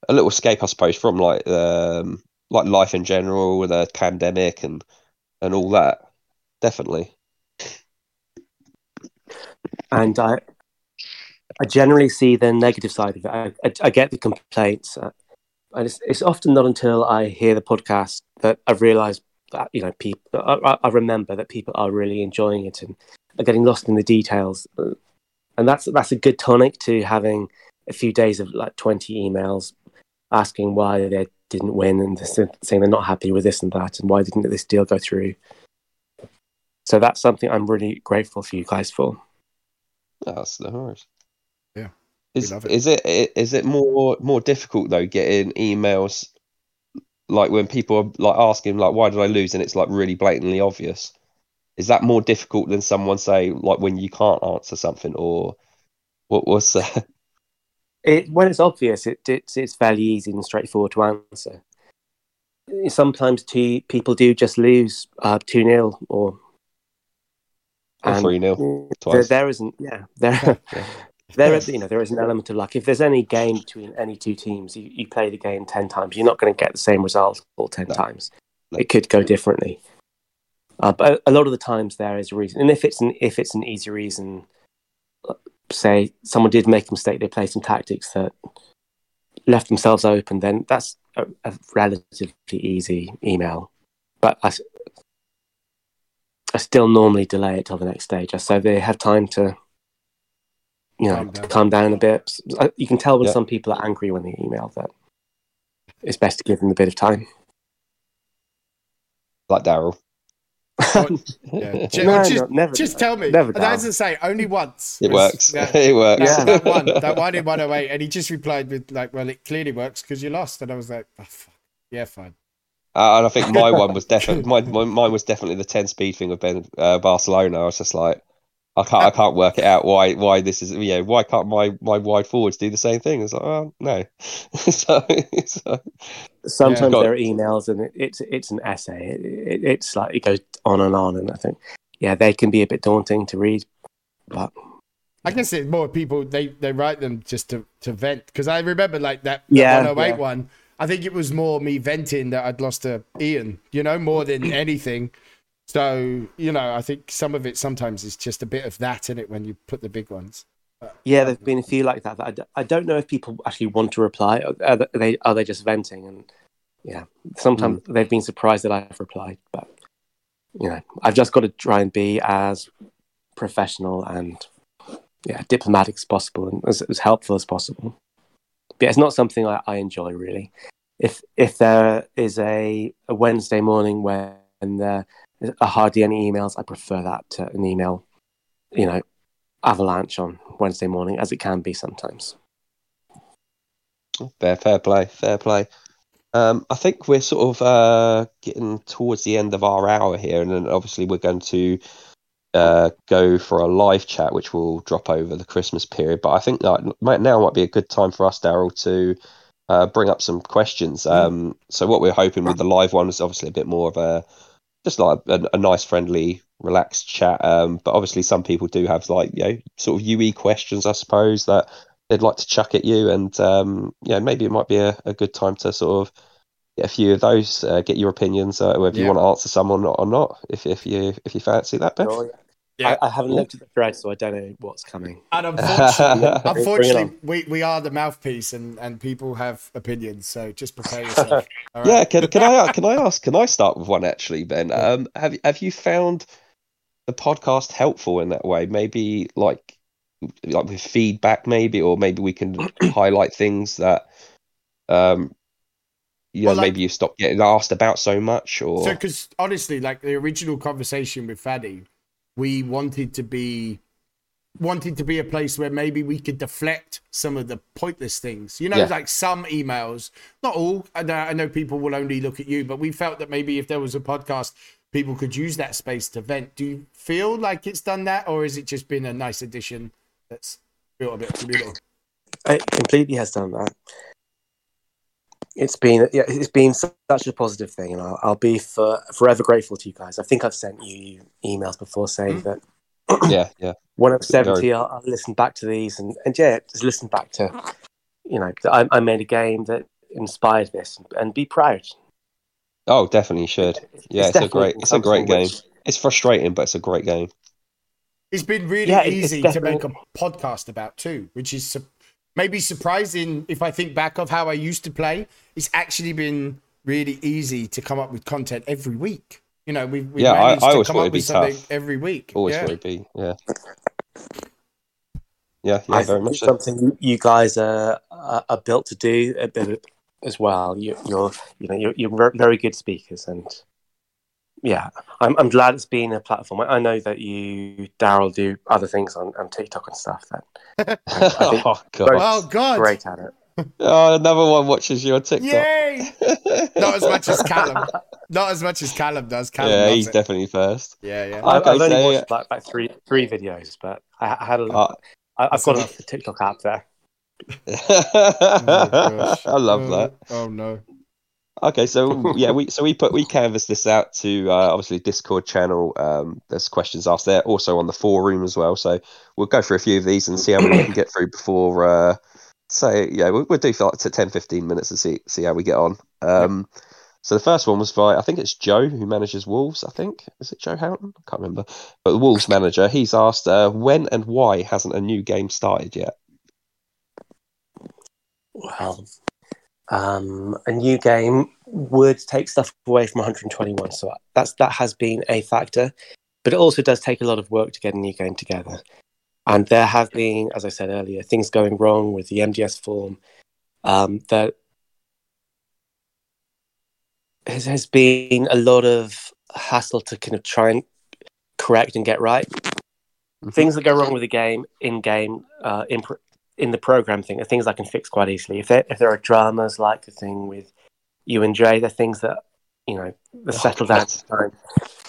a little escape, I suppose, from like um, like life in general with a pandemic and and all that. Definitely. and I, I generally see the negative side of it. I, I, I get the complaints, uh, and it's, it's often not until I hear the podcast that I've realised that you know people. I, I- remember that people are really enjoying it and are getting lost in the details, and that's that's a good tonic to having a few days of like twenty emails asking why they didn't win and saying they're not happy with this and that and why didn't this deal go through. So that's something I'm really grateful for you guys for. That's the worries. Yeah, we Is it. is it it more more difficult though getting emails like when people are like asking like why did I lose and it's like really blatantly obvious? Is that more difficult than someone say like when you can't answer something or what was that? It, when it's obvious, it, it's it's fairly easy and straightforward to answer. Sometimes two people do just lose uh, two 0 or Or and 3-0 there, there isn't yeah there Yeah. there is you know there is an element of luck. If there's any game between any two teams, you, you play the game ten times, you're not going to get the same result all ten No. times. No. It could go differently, uh, but a lot of the times there is a reason. And if it's an if it's an easy reason, say someone did make a mistake, they played some tactics that left themselves open, then that's a, a relatively easy email. But I, I still normally delay it till the next stage, so they have time to, you know, Calm down. calm down a bit. You can tell when Yeah. some people are angry when they email that it's best to give them a bit of time. like Daryl. Yeah. Ju- No, just, no, never just tell me. Never As do. I say, only once. It was- works. yeah. it works. That, Yeah. that one, that one in 108, and he just replied with like, "Well, it clearly works because you lost." And I was like, oh, fuck. "Yeah, fine." Uh, and I think my one was definitely my, my mine was definitely the ten speed thing with Ben uh, Barcelona. I was just like, I can't I can't work it out why why this is you know why can't my my wide forwards do the same thing? It's like oh no. so, so Sometimes Yeah. there are emails and it, it's it's an essay. It, it, it's like it goes on and on, and I think yeah, they can be a bit daunting to read, but I guess it's more people they they write them just to to vent because I remember like that, that Yeah, 108 yeah. one. I think it was more me venting that I'd lost to Ian, you know, more than anything. So you know, I think some of it sometimes is just a bit of that in it when you put the big ones. yeah, there've been a few like that. that I, d- I don't know if people actually want to reply. Are they- are they just venting? And yeah, sometimes hmm. they've been surprised that I've replied, but you know, I've just got to try and be as professional and yeah, diplomatic as possible and as, as helpful as possible. But yeah, it's not something I, I enjoy really. If if there is a, a Wednesday morning when there are hardly any emails, I prefer that to an email, you know, avalanche on Wednesday morning, as it can be sometimes. fair fair play fair play. Um, I think we're sort of uh, getting towards the end of our hour here, and then obviously we're going to uh, go for a live chat, which will drop over the Christmas period. But I think that might, now might be a good time for us, Daryl, to uh, bring up some questions. Um, so what we're hoping with the live one is obviously a bit more of a just like a, a nice, friendly, relaxed chat. Um, but obviously, some people do have like you know sort of UE questions, I suppose that they'd like to chuck at you, and um, yeah, maybe it might be a, a good time to sort of get a few of those, uh, get your opinions, uh, whether you want to answer some or not, or not, if if you if you fancy that, Ben. Yeah. I, I haven't looked at the thread, so I don't know what's coming. And unfortunately, unfortunately, we, we are the mouthpiece, and, and people have opinions. So just prepare yourself. all Yeah, can can I can I ask? Can I start with one actually, Ben? Um, have have you found the podcast helpful in that way? Maybe like like with feedback, maybe, or maybe we can highlight things that um, you know, Well, like- maybe you stop getting asked about so much, or So, because honestly, like the original conversation with Faddy, we wanted to be wanted to be a place where maybe we could deflect some of the pointless things. You know, Yeah. like some emails, not all. I know, I know people will only look at you, but we felt that maybe if there was a podcast, people could use that space to vent. Do you feel like it's done that, or has it just been a nice addition that's built a bit of community? It completely has done that. It's been yeah, it's been such a positive thing, and I'll, I'll be for, forever grateful to you guys. I think I've sent you emails before saying Mm. that yeah, yeah, when I'm 70, Very- I'll, I'll listen back to these and, and yeah, just listen back to, you know, I, I made a game that inspired this and, and be proud. oh, definitely should. Yeah, it's, a great, it's a great game. which- It's frustrating, but it's a great game. It's been really Yeah, it- it's easy to make a podcast about too, which is su- maybe surprising if I think back of how I used to play. It's actually been really easy to come up with content every week. You know, we've, we've Yeah, I- managed I to always come thought up it'd be with something tough. every week. Always yeah. will be. Yeah, yeah, yeah, I very think much it's so. something you- you guys are, are, are built to do a bit as well. You, you're, you know, you're, you're very good speakers, and yeah, I'm, I'm glad it's been a platform. I I know that you, Daryl, do other things on, on TikTok and stuff. That think- oh god, Oh God! great at it. oh, another one watches you on TikTok. Yay! Not as much as Callum. Not as much as Callum does. Callum yeah, loves he's it. definitely first. Yeah, yeah. I, Okay, I've only so- watched like, like three three videos, but I, I had a. Uh, I, I've got enough. a TikTok app there. Oh. I love Oh, that. Oh no. Okay, so yeah, we so we put we canvassed this out to uh, obviously Discord channel. Um, there's questions asked there, also on the forum as well. So we'll go through a few of these and see how many we can get through before. Uh, say yeah, we'll, we'll do for like to 10, 15 minutes and see see how we get on. Um, so the first one was by I think it's Joe who manages Wolves. I think is it Joe Houghton? I can't remember. But the Wolves manager, he's asked uh, when and why hasn't a new game started yet? Well, um, a new game would take stuff away from 121, so that's that has been a factor. But it also does take a lot of work to get a new game together. And there have been, as I said earlier, things going wrong with the MDS form. Um, that has, been a lot of hassle to kind of try and correct and get right. Things that go wrong with the game in game, uh, in the program thing, are things I can fix quite easily. If there, if there are dramas like the thing with you and Jay, they're things that you know the settle down time.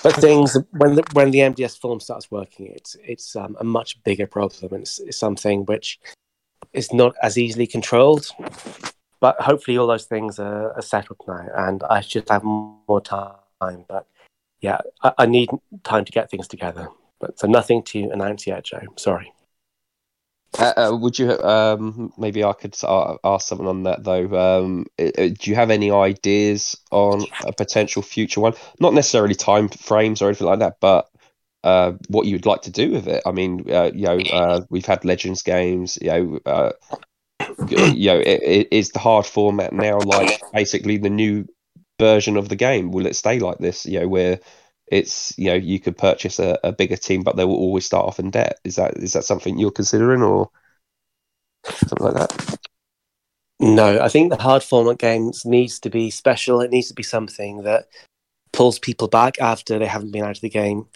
But things when the, when the MDS form starts working, it's it's um, a much bigger problem, and it's, it's something which is not as easily controlled. But hopefully, all those things are, are settled now, and I should have more time. But yeah, I, I need time to get things together. But so nothing to announce yet, Joe. Sorry. Uh, uh, would you um, maybe I could uh, ask something on that though? Um, do you have any ideas on a potential future one? Not necessarily time frames or anything like that, but uh, what you would like to do with it. I mean, uh, you know, uh, we've had Legends games. You know, uh, you know, it, it is the hard format now like basically the new version of the game. Will it stay like this? You know, where it's you know you could purchase a, a bigger team, but they will always start off in debt. Is that is that something you're considering or something like that? No, I think the hard format games needs to be special. It needs to be something that pulls people back after they haven't been out of the game.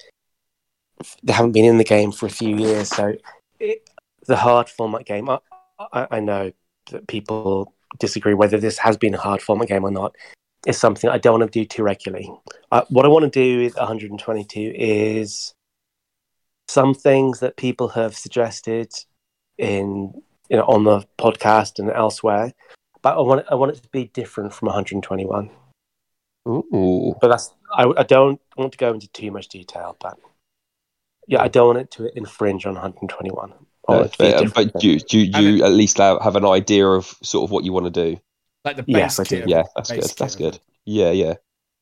They haven't been in the game for a few years. So it, the hard format game, I, I, I know that people disagree whether this has been a hard format game or not is something I don't want to do too regularly. Uh, what I want to do with 122 is some things that people have suggested in you know on the podcast and elsewhere, but I want it, I want it to be different from 121. Ooh. But that's I, I don't want to go into too much detail, but yeah, I don't want it to infringe on 121. No, but, but do, do, do you at least have an idea of sort of what you want to do? Like the base yes, I do. Yeah, that's good. That's good. Yeah, yeah.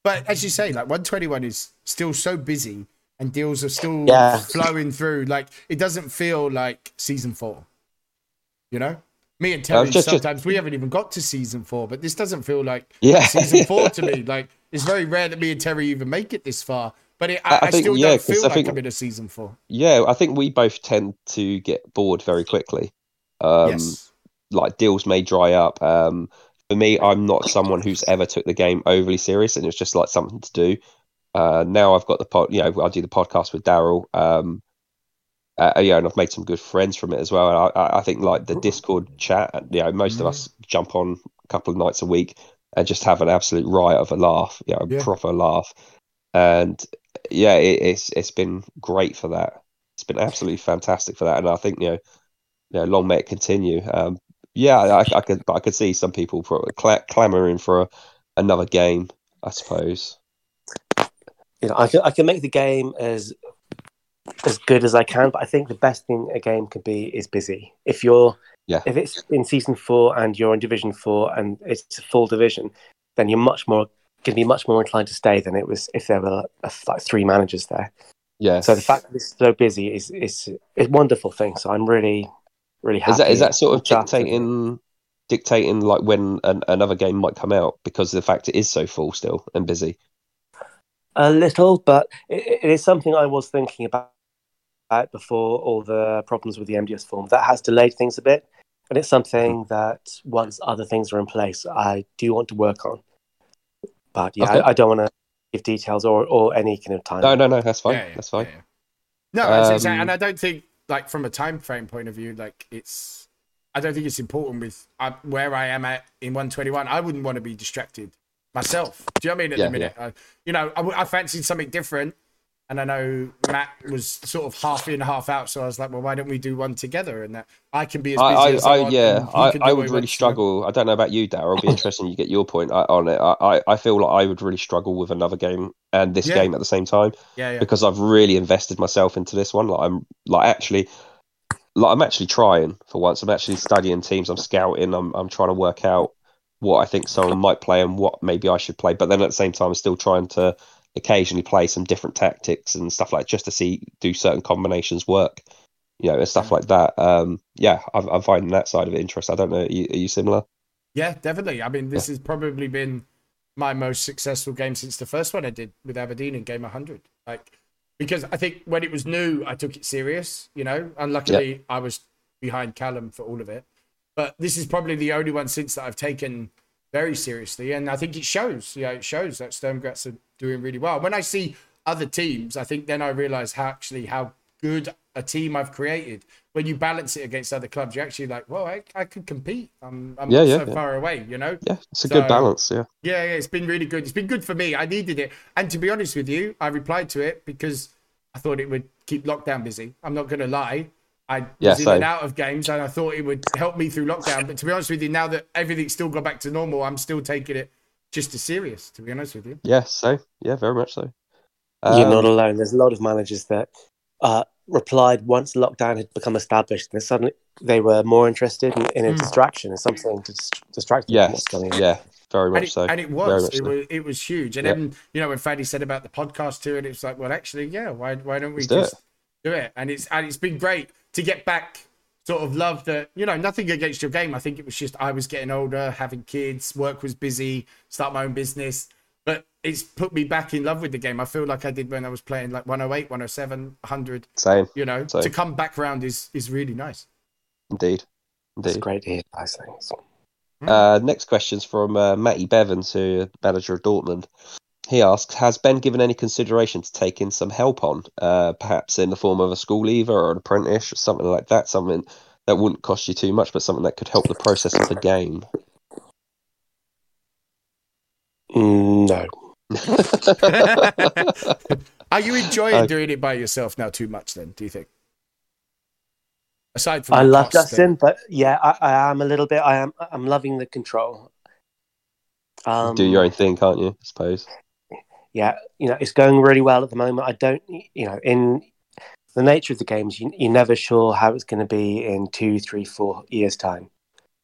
But as you say, like 121 is still so busy and deals are still yeah. flowing through. Like it doesn't feel like season four. You know? Me and Terry just, sometimes just... we haven't even got to season four, but this doesn't feel like yeah. season four to me. Like it's very rare that me and Terry even make it this far. But it, I, I, think, I, still yeah, don't feel I like think, I'm in a season four. Yeah, I think we both tend to get bored very quickly. Um, yes. Like deals may dry up. Um, for me, I'm not someone who's ever took the game overly serious, and it's just like something to do. Uh, now I've got the pod, you know, I do the podcast with Daryl. Um, uh, yeah, and I've made some good friends from it as well. And I, I think like the Discord chat, you know, most mm-hmm. of us jump on a couple of nights a week and just have an absolute riot of a laugh, you know, a yeah. proper laugh. And yeah, it, it's it's been great for that. It's been absolutely fantastic for that, and I think you know, you know, long may it continue. Um, yeah, I, I could, I could see some people cl- clamoring for a, another game. I suppose. You know, I can I can make the game as as good as I can, but I think the best thing a game can be is busy. If you're yeah. if it's in season four and you're in division four and it's a full division, then you're much more going to be much more inclined to stay than it was if there were uh, like three managers there. Yeah. So the fact that it's so busy is is a wonderful thing. So I'm really really happy. Is that is that sort of dictating dictating like when an, another game might come out because of the fact it is so full still and busy? A little, but it, it is something I was thinking about before all the problems with the MDS form. That has delayed things a bit, and it's something mm-hmm. that once other things are in place, I do want to work on. But yeah, okay. I, I, don't want to give details or, or any kind of time. No, no, no, that's fine. Yeah, yeah, that's fine. Yeah, no, um, and I don't think like from a time frame point of view, like it's I don't think it's important with uh, where I am at in 121. I wouldn't want to be distracted myself. Do you know what I mean? At yeah, the minute, yeah. you know, I, I fancied something different, and I know Matt was sort of half in, half out. So I was like, well, why don't we do one together? And that I can be as busy I, as I, I yeah, I, I would really struggle. I don't know about you, Darryl. It'll be interesting you get your point uh, on it. I, I feel like I would really struggle with another game and this yeah. game at the same time. Yeah, yeah. Because I've really invested myself into this one. Like I'm like actually like I'm actually trying for once. I'm actually studying teams. I'm scouting. I'm I'm trying to work out what I think someone might play and what maybe I should play. But then at the same time, I'm still trying to occasionally play some different tactics and stuff like just to see do certain combinations work, you know, and stuff like that. Um, yeah, I'm, I'm finding that side of it interesting. I don't know, are you, are you similar? Yeah, definitely. I mean, this yeah. has probably been my most successful game since the first one I did with Aberdeen in game 100. Like, because I think when it was new, I took it serious, you know. Unluckily, yeah. I was behind Callum for all of it. But this is probably the only one since that I've taken very seriously, and I think it shows. Yeah, it shows that Sturm Graz are doing really well. When I see other teams, I think then I realize how actually how good a team I've created. When you balance it against other clubs, you're actually like, well, I, I could compete. I'm, I'm Yeah, not yeah, so yeah. far away, you know? Yeah, it's a So- good balance. Yeah, Yeah, yeah, it's been really good. It's been good for me. I needed it. And to be honest with you, I replied to it because I thought it would keep lockdown busy. I'm not going to lie. I Yeah, was in same. and out of games and I thought it would help me through lockdown. But to be honest with you, now that everything's still got back to normal, I'm still taking it just as serious, to be honest with you. yeah, so yeah, very much so. You're Um, not alone. There's a lot of managers that uh, replied once lockdown had become established, and suddenly they were more interested in, in a Mm. distraction and something to distract them from Yes, what's going on. yeah, very And much it, so. and it was, it so. was, it was huge. And Yeah. then, you know, when Faddy said about the podcast too, and it's like, well, actually, yeah, why, why don't we Let's do just do it? And it's, and it's been great to get back sort of love that, you know, nothing against your game. I think it was just, I was getting older, having kids, work was busy, start my own business, but it's put me back in love with the game. I feel like I did when I was playing like 108, 107, 100, Same, you know, Same. to come back round is, is really nice. indeed, It's indeed. great to hear those things. Uh, next question's from uh, Matty Bevans, who manager of Dortmund. He asks, has Ben given any consideration to taking some help on, uh, perhaps in the form of a school leaver or an apprentice or something like that, something that wouldn't cost you too much, but something that could help the process of the game? Mm, no. Are you enjoying Uh, doing it by yourself now too much then, do you think? Aside from I love cost, Justin, but yeah, I, I am a little bit. I am. I'm loving the control. Um, Do your own thing, can't you? I suppose. Yeah, you know, it's going really well at the moment. I don't, you know, in the nature of the games, you, you're never sure how it's going to be in two, three, four years' time.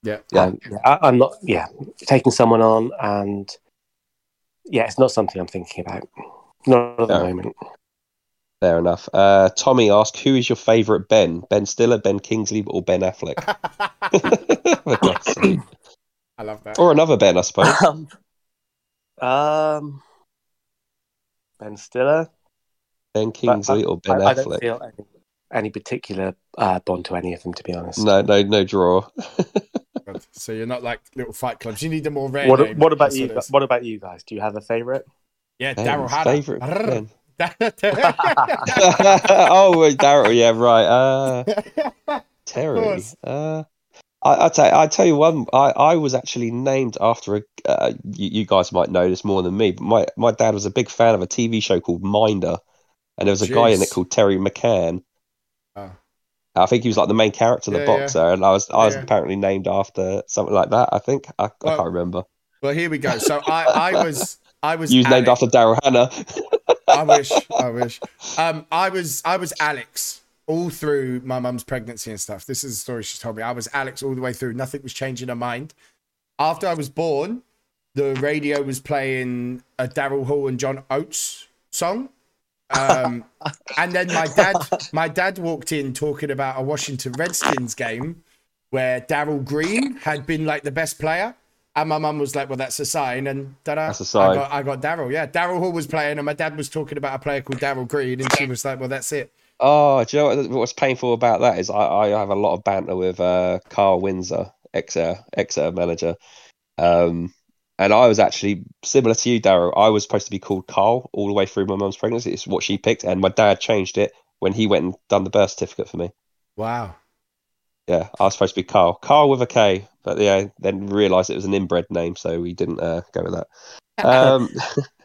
Yeah. Yeah. Um, yeah, I, I'm not, yeah, taking someone on, and yeah, it's not something I'm thinking about. Not at the Yeah. moment. Fair enough. Uh, Tommy asks, who is your favourite Ben? Ben Stiller, Ben Kingsley, or Ben Affleck? For God's sake. I love that. or another Ben, I suppose. Um, um, Ben Stiller. Ben Kingsley or Ben I, I don't Affleck? feel any, any particular uh, bond to any of them, to be honest. No, no, no draw. So you're not like little fight clubs. You need a more rare What, name. what about you? it is. What about you guys? Do you have a favorite? Yeah, Ben's Daryl Hannah. favourite Ben. Oh, wait, Daryl. Yeah, right. Uh, Terry. Uh, I, I tell I tell you one. I, I was actually named after a. Uh, you, you guys might know this more than me, but my, my dad was a big fan of a TV show called Minder, and there was a guy in it called Terry McCann. Oh. I think he was like the main character, the Yeah, yeah. boxer, and I was I was Yeah. apparently named after something like that. I think I, I can't remember. well, here we go. So I, I was, I was. You was named after Daryl Hannah. I wish. I wish. Um, I was. I was Alex all through my mum's pregnancy and stuff. This is the story she told me. I was Alex all the way through. Nothing was changing her mind. After I was born, the radio was playing a Daryl Hall and John Oates song. Um, and then my dad, my dad walked in talking about a Washington Redskins game where Darrell Green had been like the best player. And my mum was like, "Well, that's a sign." And da-da, That's a sign. I got, I got Daryl. Yeah, Daryl Hall was playing, and my dad was talking about a player called Darrell Green, and she was like, "Well, that's it." Oh, do you know what, what's painful about that is I, I have a lot of banter with uh, Carl Windsor, Exeter, Exeter manager. Um, and I was actually similar to you, Daryl. I was supposed to be called Carl all the way through my mum's pregnancy. It's what she picked, and my dad changed it when he went and done the birth certificate for me. Wow. Yeah, I was supposed to be Carl, Carl with a K, but yeah, then realised it was an inbred name, so we didn't uh, go with that. Um,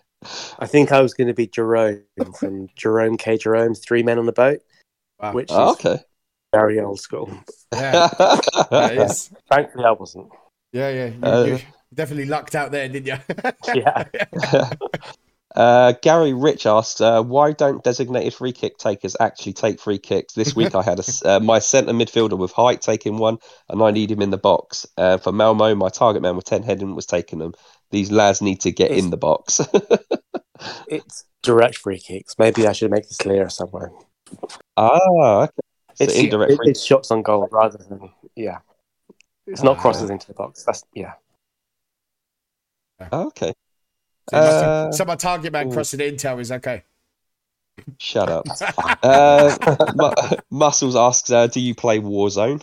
I think I was going to be Jerome from Jerome K. Jerome's Three Men on the Boat, Wow. which is oh, okay. very old school. Yeah, that is. Thankfully, I wasn't. Yeah, yeah. You, Uh, you definitely lucked out there, didn't you? Yeah. Uh, Gary Rich asks, uh, why don't designated free kick takers actually take free kicks? This week I had a s uh, my centre midfielder with height taking one, and I need him in the box. Uh, for Malmo, my target man with 10 heading was taking them. These lads need to get in the box. It's direct free kicks. Maybe I should make this clearer somewhere. ah, okay. So It's, indirect it- free it's shots on goal rather than yeah. It's not Ah. crosses into the box. That's yeah. Okay, So, my- Uh, so my target man ooh. crossing intel is okay. shut up. uh, Mu- Muscles asks, uh, do you play Warzone?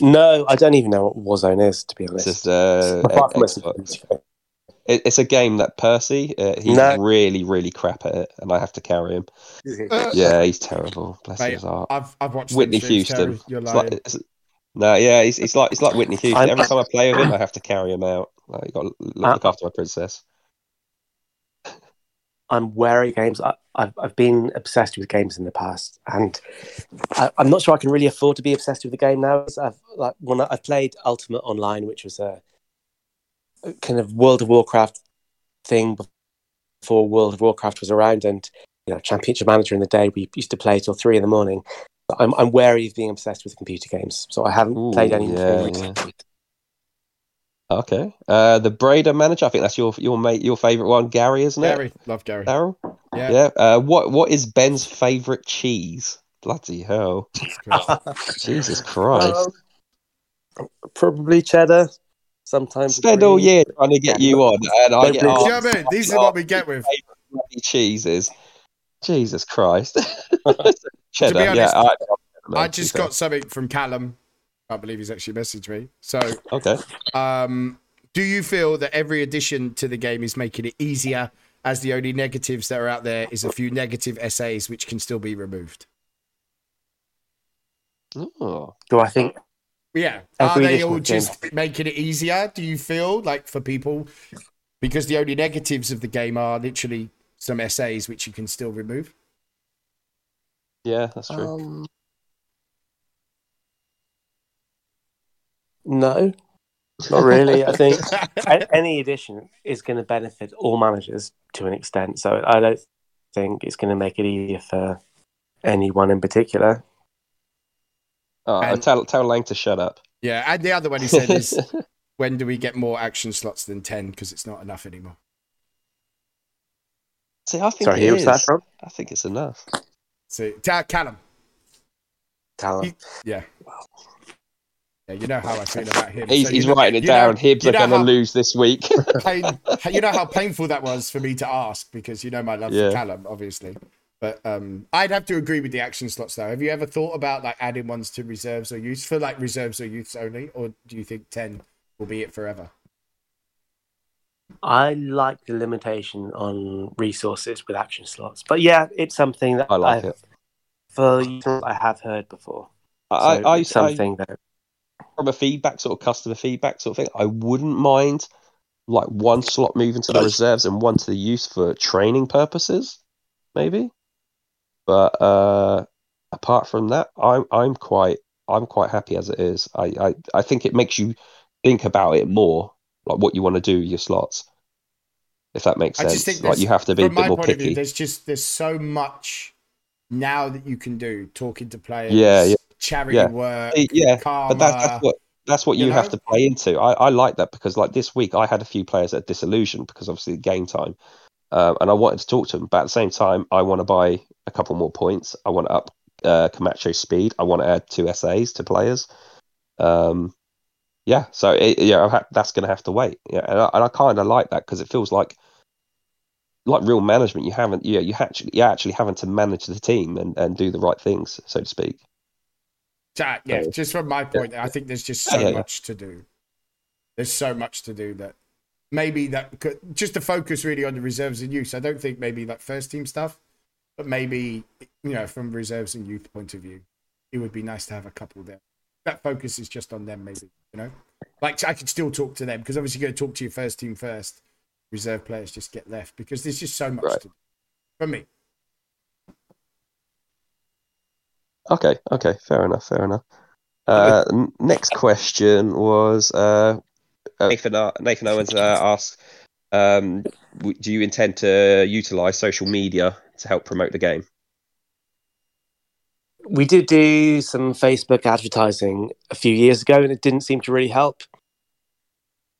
No, I don't even know what Warzone is to be It's honest. just uh, Apart from Xbox. Xbox. it, it's a game that Percy uh, he's No. really really crap at it, and I have to carry him. Uh, Yeah, he's terrible. Bless Mate, his heart. I've I've watched Whitney Houston. Terry, You're It's like, it's, no, yeah, he's, he's like he's like Whitney Houston. Every time I play with him, I have to carry him out. Like, you got to look, Uh, look after my princess. I'm wary of games. I, I've I've been obsessed with games in the past, and I, I'm not sure I can really afford to be obsessed with the game now. I've like when I, played Ultima Online, which was a, kind of World of Warcraft thing before World of Warcraft was around, and you know, Championship Manager in the day we used to play till three in the morning. I'm I'm wary of being obsessed with computer games, so I haven't Ooh, played any yeah, recently. Okay, uh, the Brader manager. I think that's your your mate, your favorite one, Gary, isn't it? Gary, love Gary. Daryl. Yeah. Yeah. Uh, what what is Ben's favorite cheese? Bloody hell! Jesus Christ! Um, probably cheddar. Sometimes Spend all year trying to get you on, and I get bring- Do you know what I mean? These are what we get with. cheeses. Jesus Christ! Cheddar. honest, yeah, I, I just got something from Callum. Can't believe he's actually messaged me. So, okay. um, do you feel that every addition to the game is making it easier? As the only negatives that are out there is a few negative essays which can still be removed. Oh. Do I think Yeah. Are they additional all game. just making it easier? Do you feel like for people because the only negatives of the game are literally some essays which you can still remove? Yeah, that's true. Um, no, not really. I think any addition is going to benefit all managers to an extent. So I don't think it's going to make it easier for anyone in particular. oh, and- tell tell Lang to shut up. Yeah, and the other one he said is when do we get more action slots than 10 because it's not enough anymore. See, I think Sorry, it who was that is. from? I think it's enough. So, Ta- Callum. Talent. He- Yeah. Yeah, you know how I feel about him. He's, So he's know- writing it you know- down. Hibs are going to lose this week. pain, you know how painful that was for me to ask because you know my love Yeah. for Callum, obviously. But um, I'd have to agree with the action slots though. Have you ever thought about like adding ones to reserves or youths for like reserves or youths only, or do you think ten will be it forever? I like the limitation on resources with action slots, but yeah, it's something that I like I've- it. For I have heard before. I, So I, it's I, something that from a feedback sort of customer feedback sort of thing, I wouldn't mind like one slot moving to the reserves and one to the use for training purposes, maybe. But uh, apart from that, I'm I'm quite I'm quite happy as it is. I, I, I think it makes you think about it more, like what you want to do with your slots. If that makes sense. I just think like you have to be a bit more of view, picky. there's just there's so much now that you can do talking to players, Yeah, yeah. Charity Yeah. work, yeah, karma. But that's, that's what that's what you you, have to play into. I, I like that because like this week I had a few players that are disillusioned because obviously game time, um, and I wanted to talk to them. But at the same time, I want to buy a couple more points. I want to up uh, Camacho speed. I want to add two SAs to players. Um, yeah, so it, yeah, I've had, that's going to have to wait. Yeah, and I, and I kind of like that because it feels like like real management. You haven't, yeah, you actually you're actually having to manage the team and, and do the right things, so to speak. Yeah, So- just from my point, I think there's just so yeah, yeah. much to do. There's so much to do that maybe that could, just to focus really on the reserves and youth. I don't think maybe like first team stuff, but maybe you know from reserves and youth point of view, it would be nice to have a couple there. That focus is just on them, maybe you know. Like I could still talk to them because obviously you're going to talk to your first team first. Reserve players just get left because there's just so much Right. to do. For me, Okay, okay, fair enough, fair enough. Uh, n- next question was uh, uh, Nathan, uh, Nathan Owens uh, asked, um, w- "Do you intend to utilize social media to help promote the game?" we did do some Facebook advertising a few years ago, and it didn't seem to really help.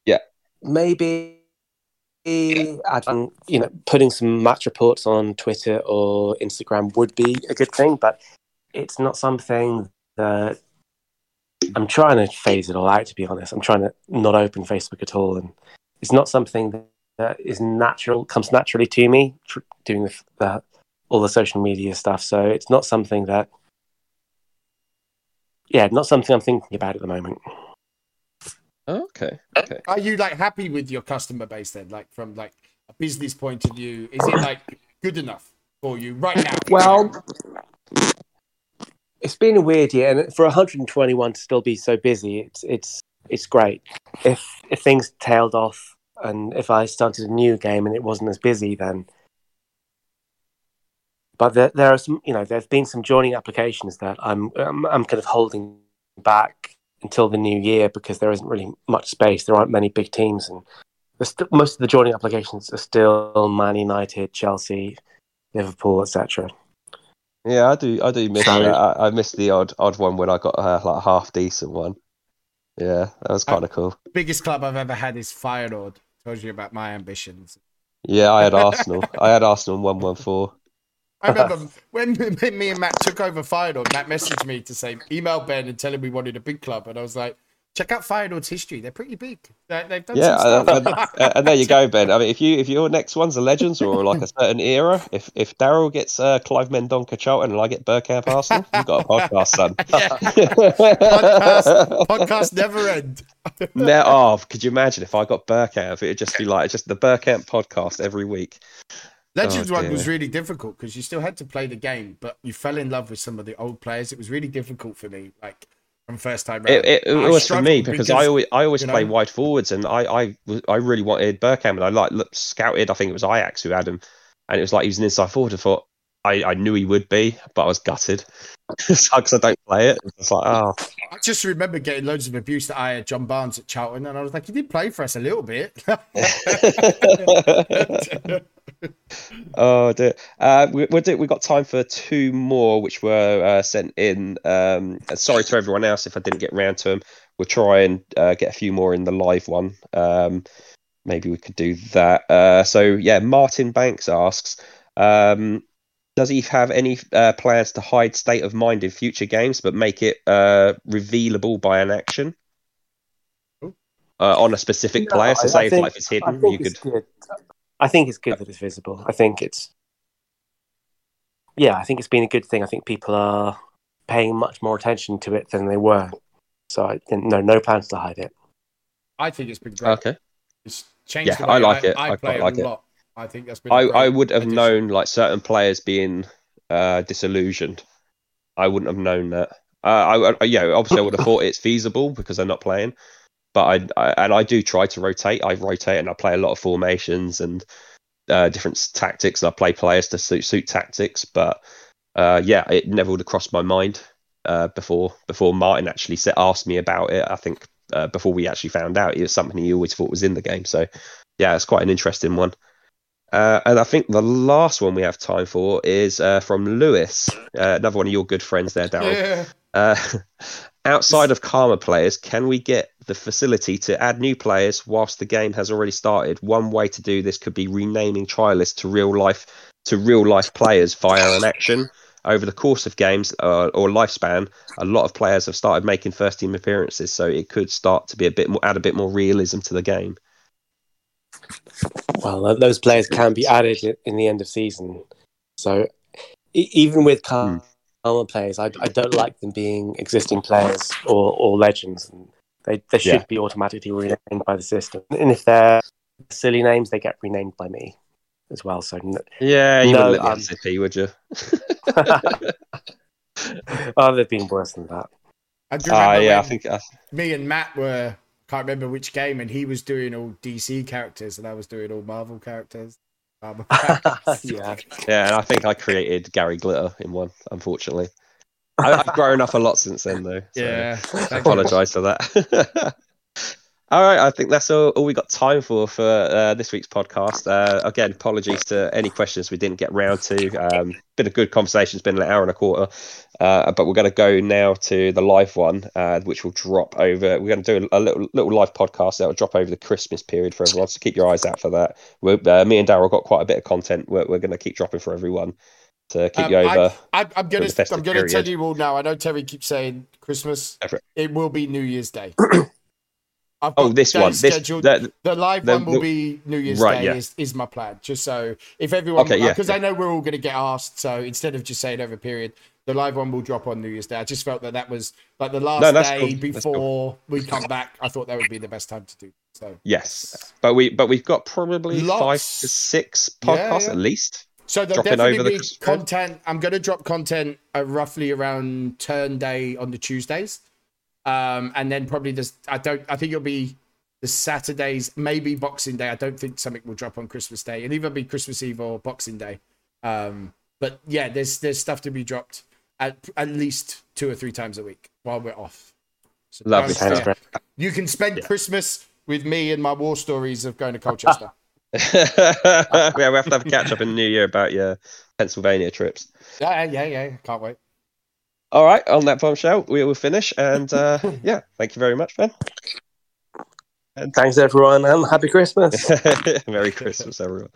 Yeah. maybe adding, you know, putting some match reports on Twitter or Instagram would be a good thing, but it's not something that I'm trying to phase it all out. To be honest, I'm trying to not open Facebook at all, and it's not something that, that is natural, comes naturally to me tr- doing the, the all the social media stuff. So it's not something that yeah, not something I'm thinking about at the moment. Okay. Okay. Are you like happy with your customer base then? Like from like a business point of view, is it like good enough for you right now? Well, it's been a weird year, and for 121 to still be so busy, it's it's it's great. If if things tailed off, and if I started a new game and it wasn't as busy, then. But there, there are some, you know, there's been some joining applications that I'm, I'm I'm kind of holding back until the new year because there isn't really much space. There aren't many big teams, and st- most of the joining applications are still Man United, Chelsea, Liverpool, etc. Yeah, I do. I do miss So- that. I, I miss the odd odd one when I got uh, like a half decent one. Yeah, that was kind of cool. Biggest club I've ever had is Feyenoord. Told you about my ambitions. Yeah, I had Arsenal. I had Arsenal in one one four. I remember when, when me and Matt took over Feyenoord, Matt messaged me to say, email Ben and tell him we wanted a big club. And I was like, check out Feyenoord's history. They're pretty big. They, they've done Yeah, some and, stuff. and, and there you go, Ben. I mean, if you if your next one's a Legends or like a certain era, if if Daryl gets uh, Clive Mendonca Charlton and I get Bergkamp Arsenal, you've got a podcast, son. podcast, podcast never end. Now, oh, could you imagine if I got Bergkamp? It'd just be like just the Bergkamp podcast every week. Legends Oh, one was really difficult because you still had to play the game, but you fell in love with some of the old players. It was really difficult for me, like from first time round. It, it, it was for me because, I always I always play know- wide forwards, and I I I really wanted Bergkamp, and I like looked, scouted. I think it was Ajax who had him, and it was like he was an inside forward. I thought I, I knew he would be, but I was gutted because I don't play it. It's like oh I just remember getting loads of abuse that I had John Barnes at Charlton, and I was like, he did play for us a little bit. oh dear. Uh, we, do, we've got time for two more, which were uh, sent in. Um, sorry to everyone else if I didn't get round to them. We'll try and uh, get a few more in the live one. Um, maybe we could do that. Uh, so yeah, Martin Banks asks, um, does he have any uh, plans to hide state of mind in future games, but make it uh, revealable by an action? Uh, on a specific No, player, so I- say I if think- life is hidden, you it's could. good. I think it's good that it's visible. I think it's yeah. I think it's been a good thing. I think people are paying much more attention to it than they were. So I, no, no plans to hide it. I think it's been great. Okay. It's changed Yeah, the way I like it. I, I play quite it like a it. lot. I think that's been. I, I would have addition. known like certain players being uh, disillusioned. I wouldn't have known that. Uh, I, I yeah, obviously I would have thought it's feasible because they're not playing. But I, I and I do try to rotate. I rotate and I play a lot of formations and uh, different tactics, and I play players to suit suit tactics. But uh, yeah, it never would have crossed my mind uh, before before Martin actually said, asked me about it. I think uh, before we actually found out, it was something he always thought was in the game. So yeah, it's quite an interesting one. Uh, and I think the last one we have time for is uh, from Lewis, uh, another one of your good friends there, Daryl. Yeah. Uh, outside of Karma players, can we get the facility to add new players whilst the game has already started? One way to do this could be renaming trialists to real life to real life players via an action. Over the course of games uh, or lifespan, a lot of players have started making first team appearances, so it could start to be a bit more add a bit more realism to the game. Well, those players can be added in the end of season. So e- even with Hmm. Players, I, I don't like them being existing players or, or legends. And they, they should Yeah. be automatically renamed by the system. And if they're silly names, they get renamed by me as well. So n- Yeah, you No, wouldn't let um, the SCP, would you? oh, they've been worse than that. I do Ah, remember yeah, I think uh, me and Matt were can't remember which game, and he was doing all DC characters, and I was doing all Marvel characters. Marvel characters. yeah. Yeah, and I think I created Gary Glitter in one, unfortunately. I, I've grown up a lot since then, though. So yeah. I Thank you. apologise for that. all right, I think that's all, all we got time for for uh, this week's podcast. Uh, again, apologies to any questions we didn't get round to. Um, been a good conversation. It's been an hour and a quarter, uh, but we're going to go now to the live one, uh, which will drop over. We're going to do a, little little live podcast that will drop over the Christmas period for everyone. So keep your eyes out for that. Uh, me and Daryl got quite a bit of content. We're, we're going to keep dropping for everyone to keep Um, you over. I, I'm gonna I'm gonna tell you all now. I know Terry keeps saying Christmas. It will be New Year's Day. I've Oh, this one. This scheduled. that, the live the- one will the- be New Year's Right, Day. yeah. Is, is my plan. Just so if everyone, Okay, yeah, because I know we're all going to get asked. So instead of just saying over a period, the live one will drop on New Year's Day. I just felt that that was like the last No, day cool. Before we come back. I thought that would be the best time to do. So yes, but we but we've got probably five to six podcasts yeah. at least. So there'll definitely the be content. I'm going to drop content uh, roughly around turn day on the Tuesdays, um, and then probably this. I don't. I think it'll be the Saturdays, maybe Boxing Day. I don't think something will drop on Christmas Day. It'll either be Christmas Eve or Boxing Day. Um, but yeah, there's there's stuff to be dropped at at least two or three times a week while we're off. So Lovely. Thanks, yeah. You can spend Christmas with me and my war stories of going to Colchester. yeah, we have to have a catch up in the new year about your Pennsylvania trips. yeah, yeah, yeah. Can't wait. All right, on that bombshell, we will finish. And uh, yeah, thank you very much, Ben. And Thanks, everyone, and happy Christmas. Merry Christmas, everyone.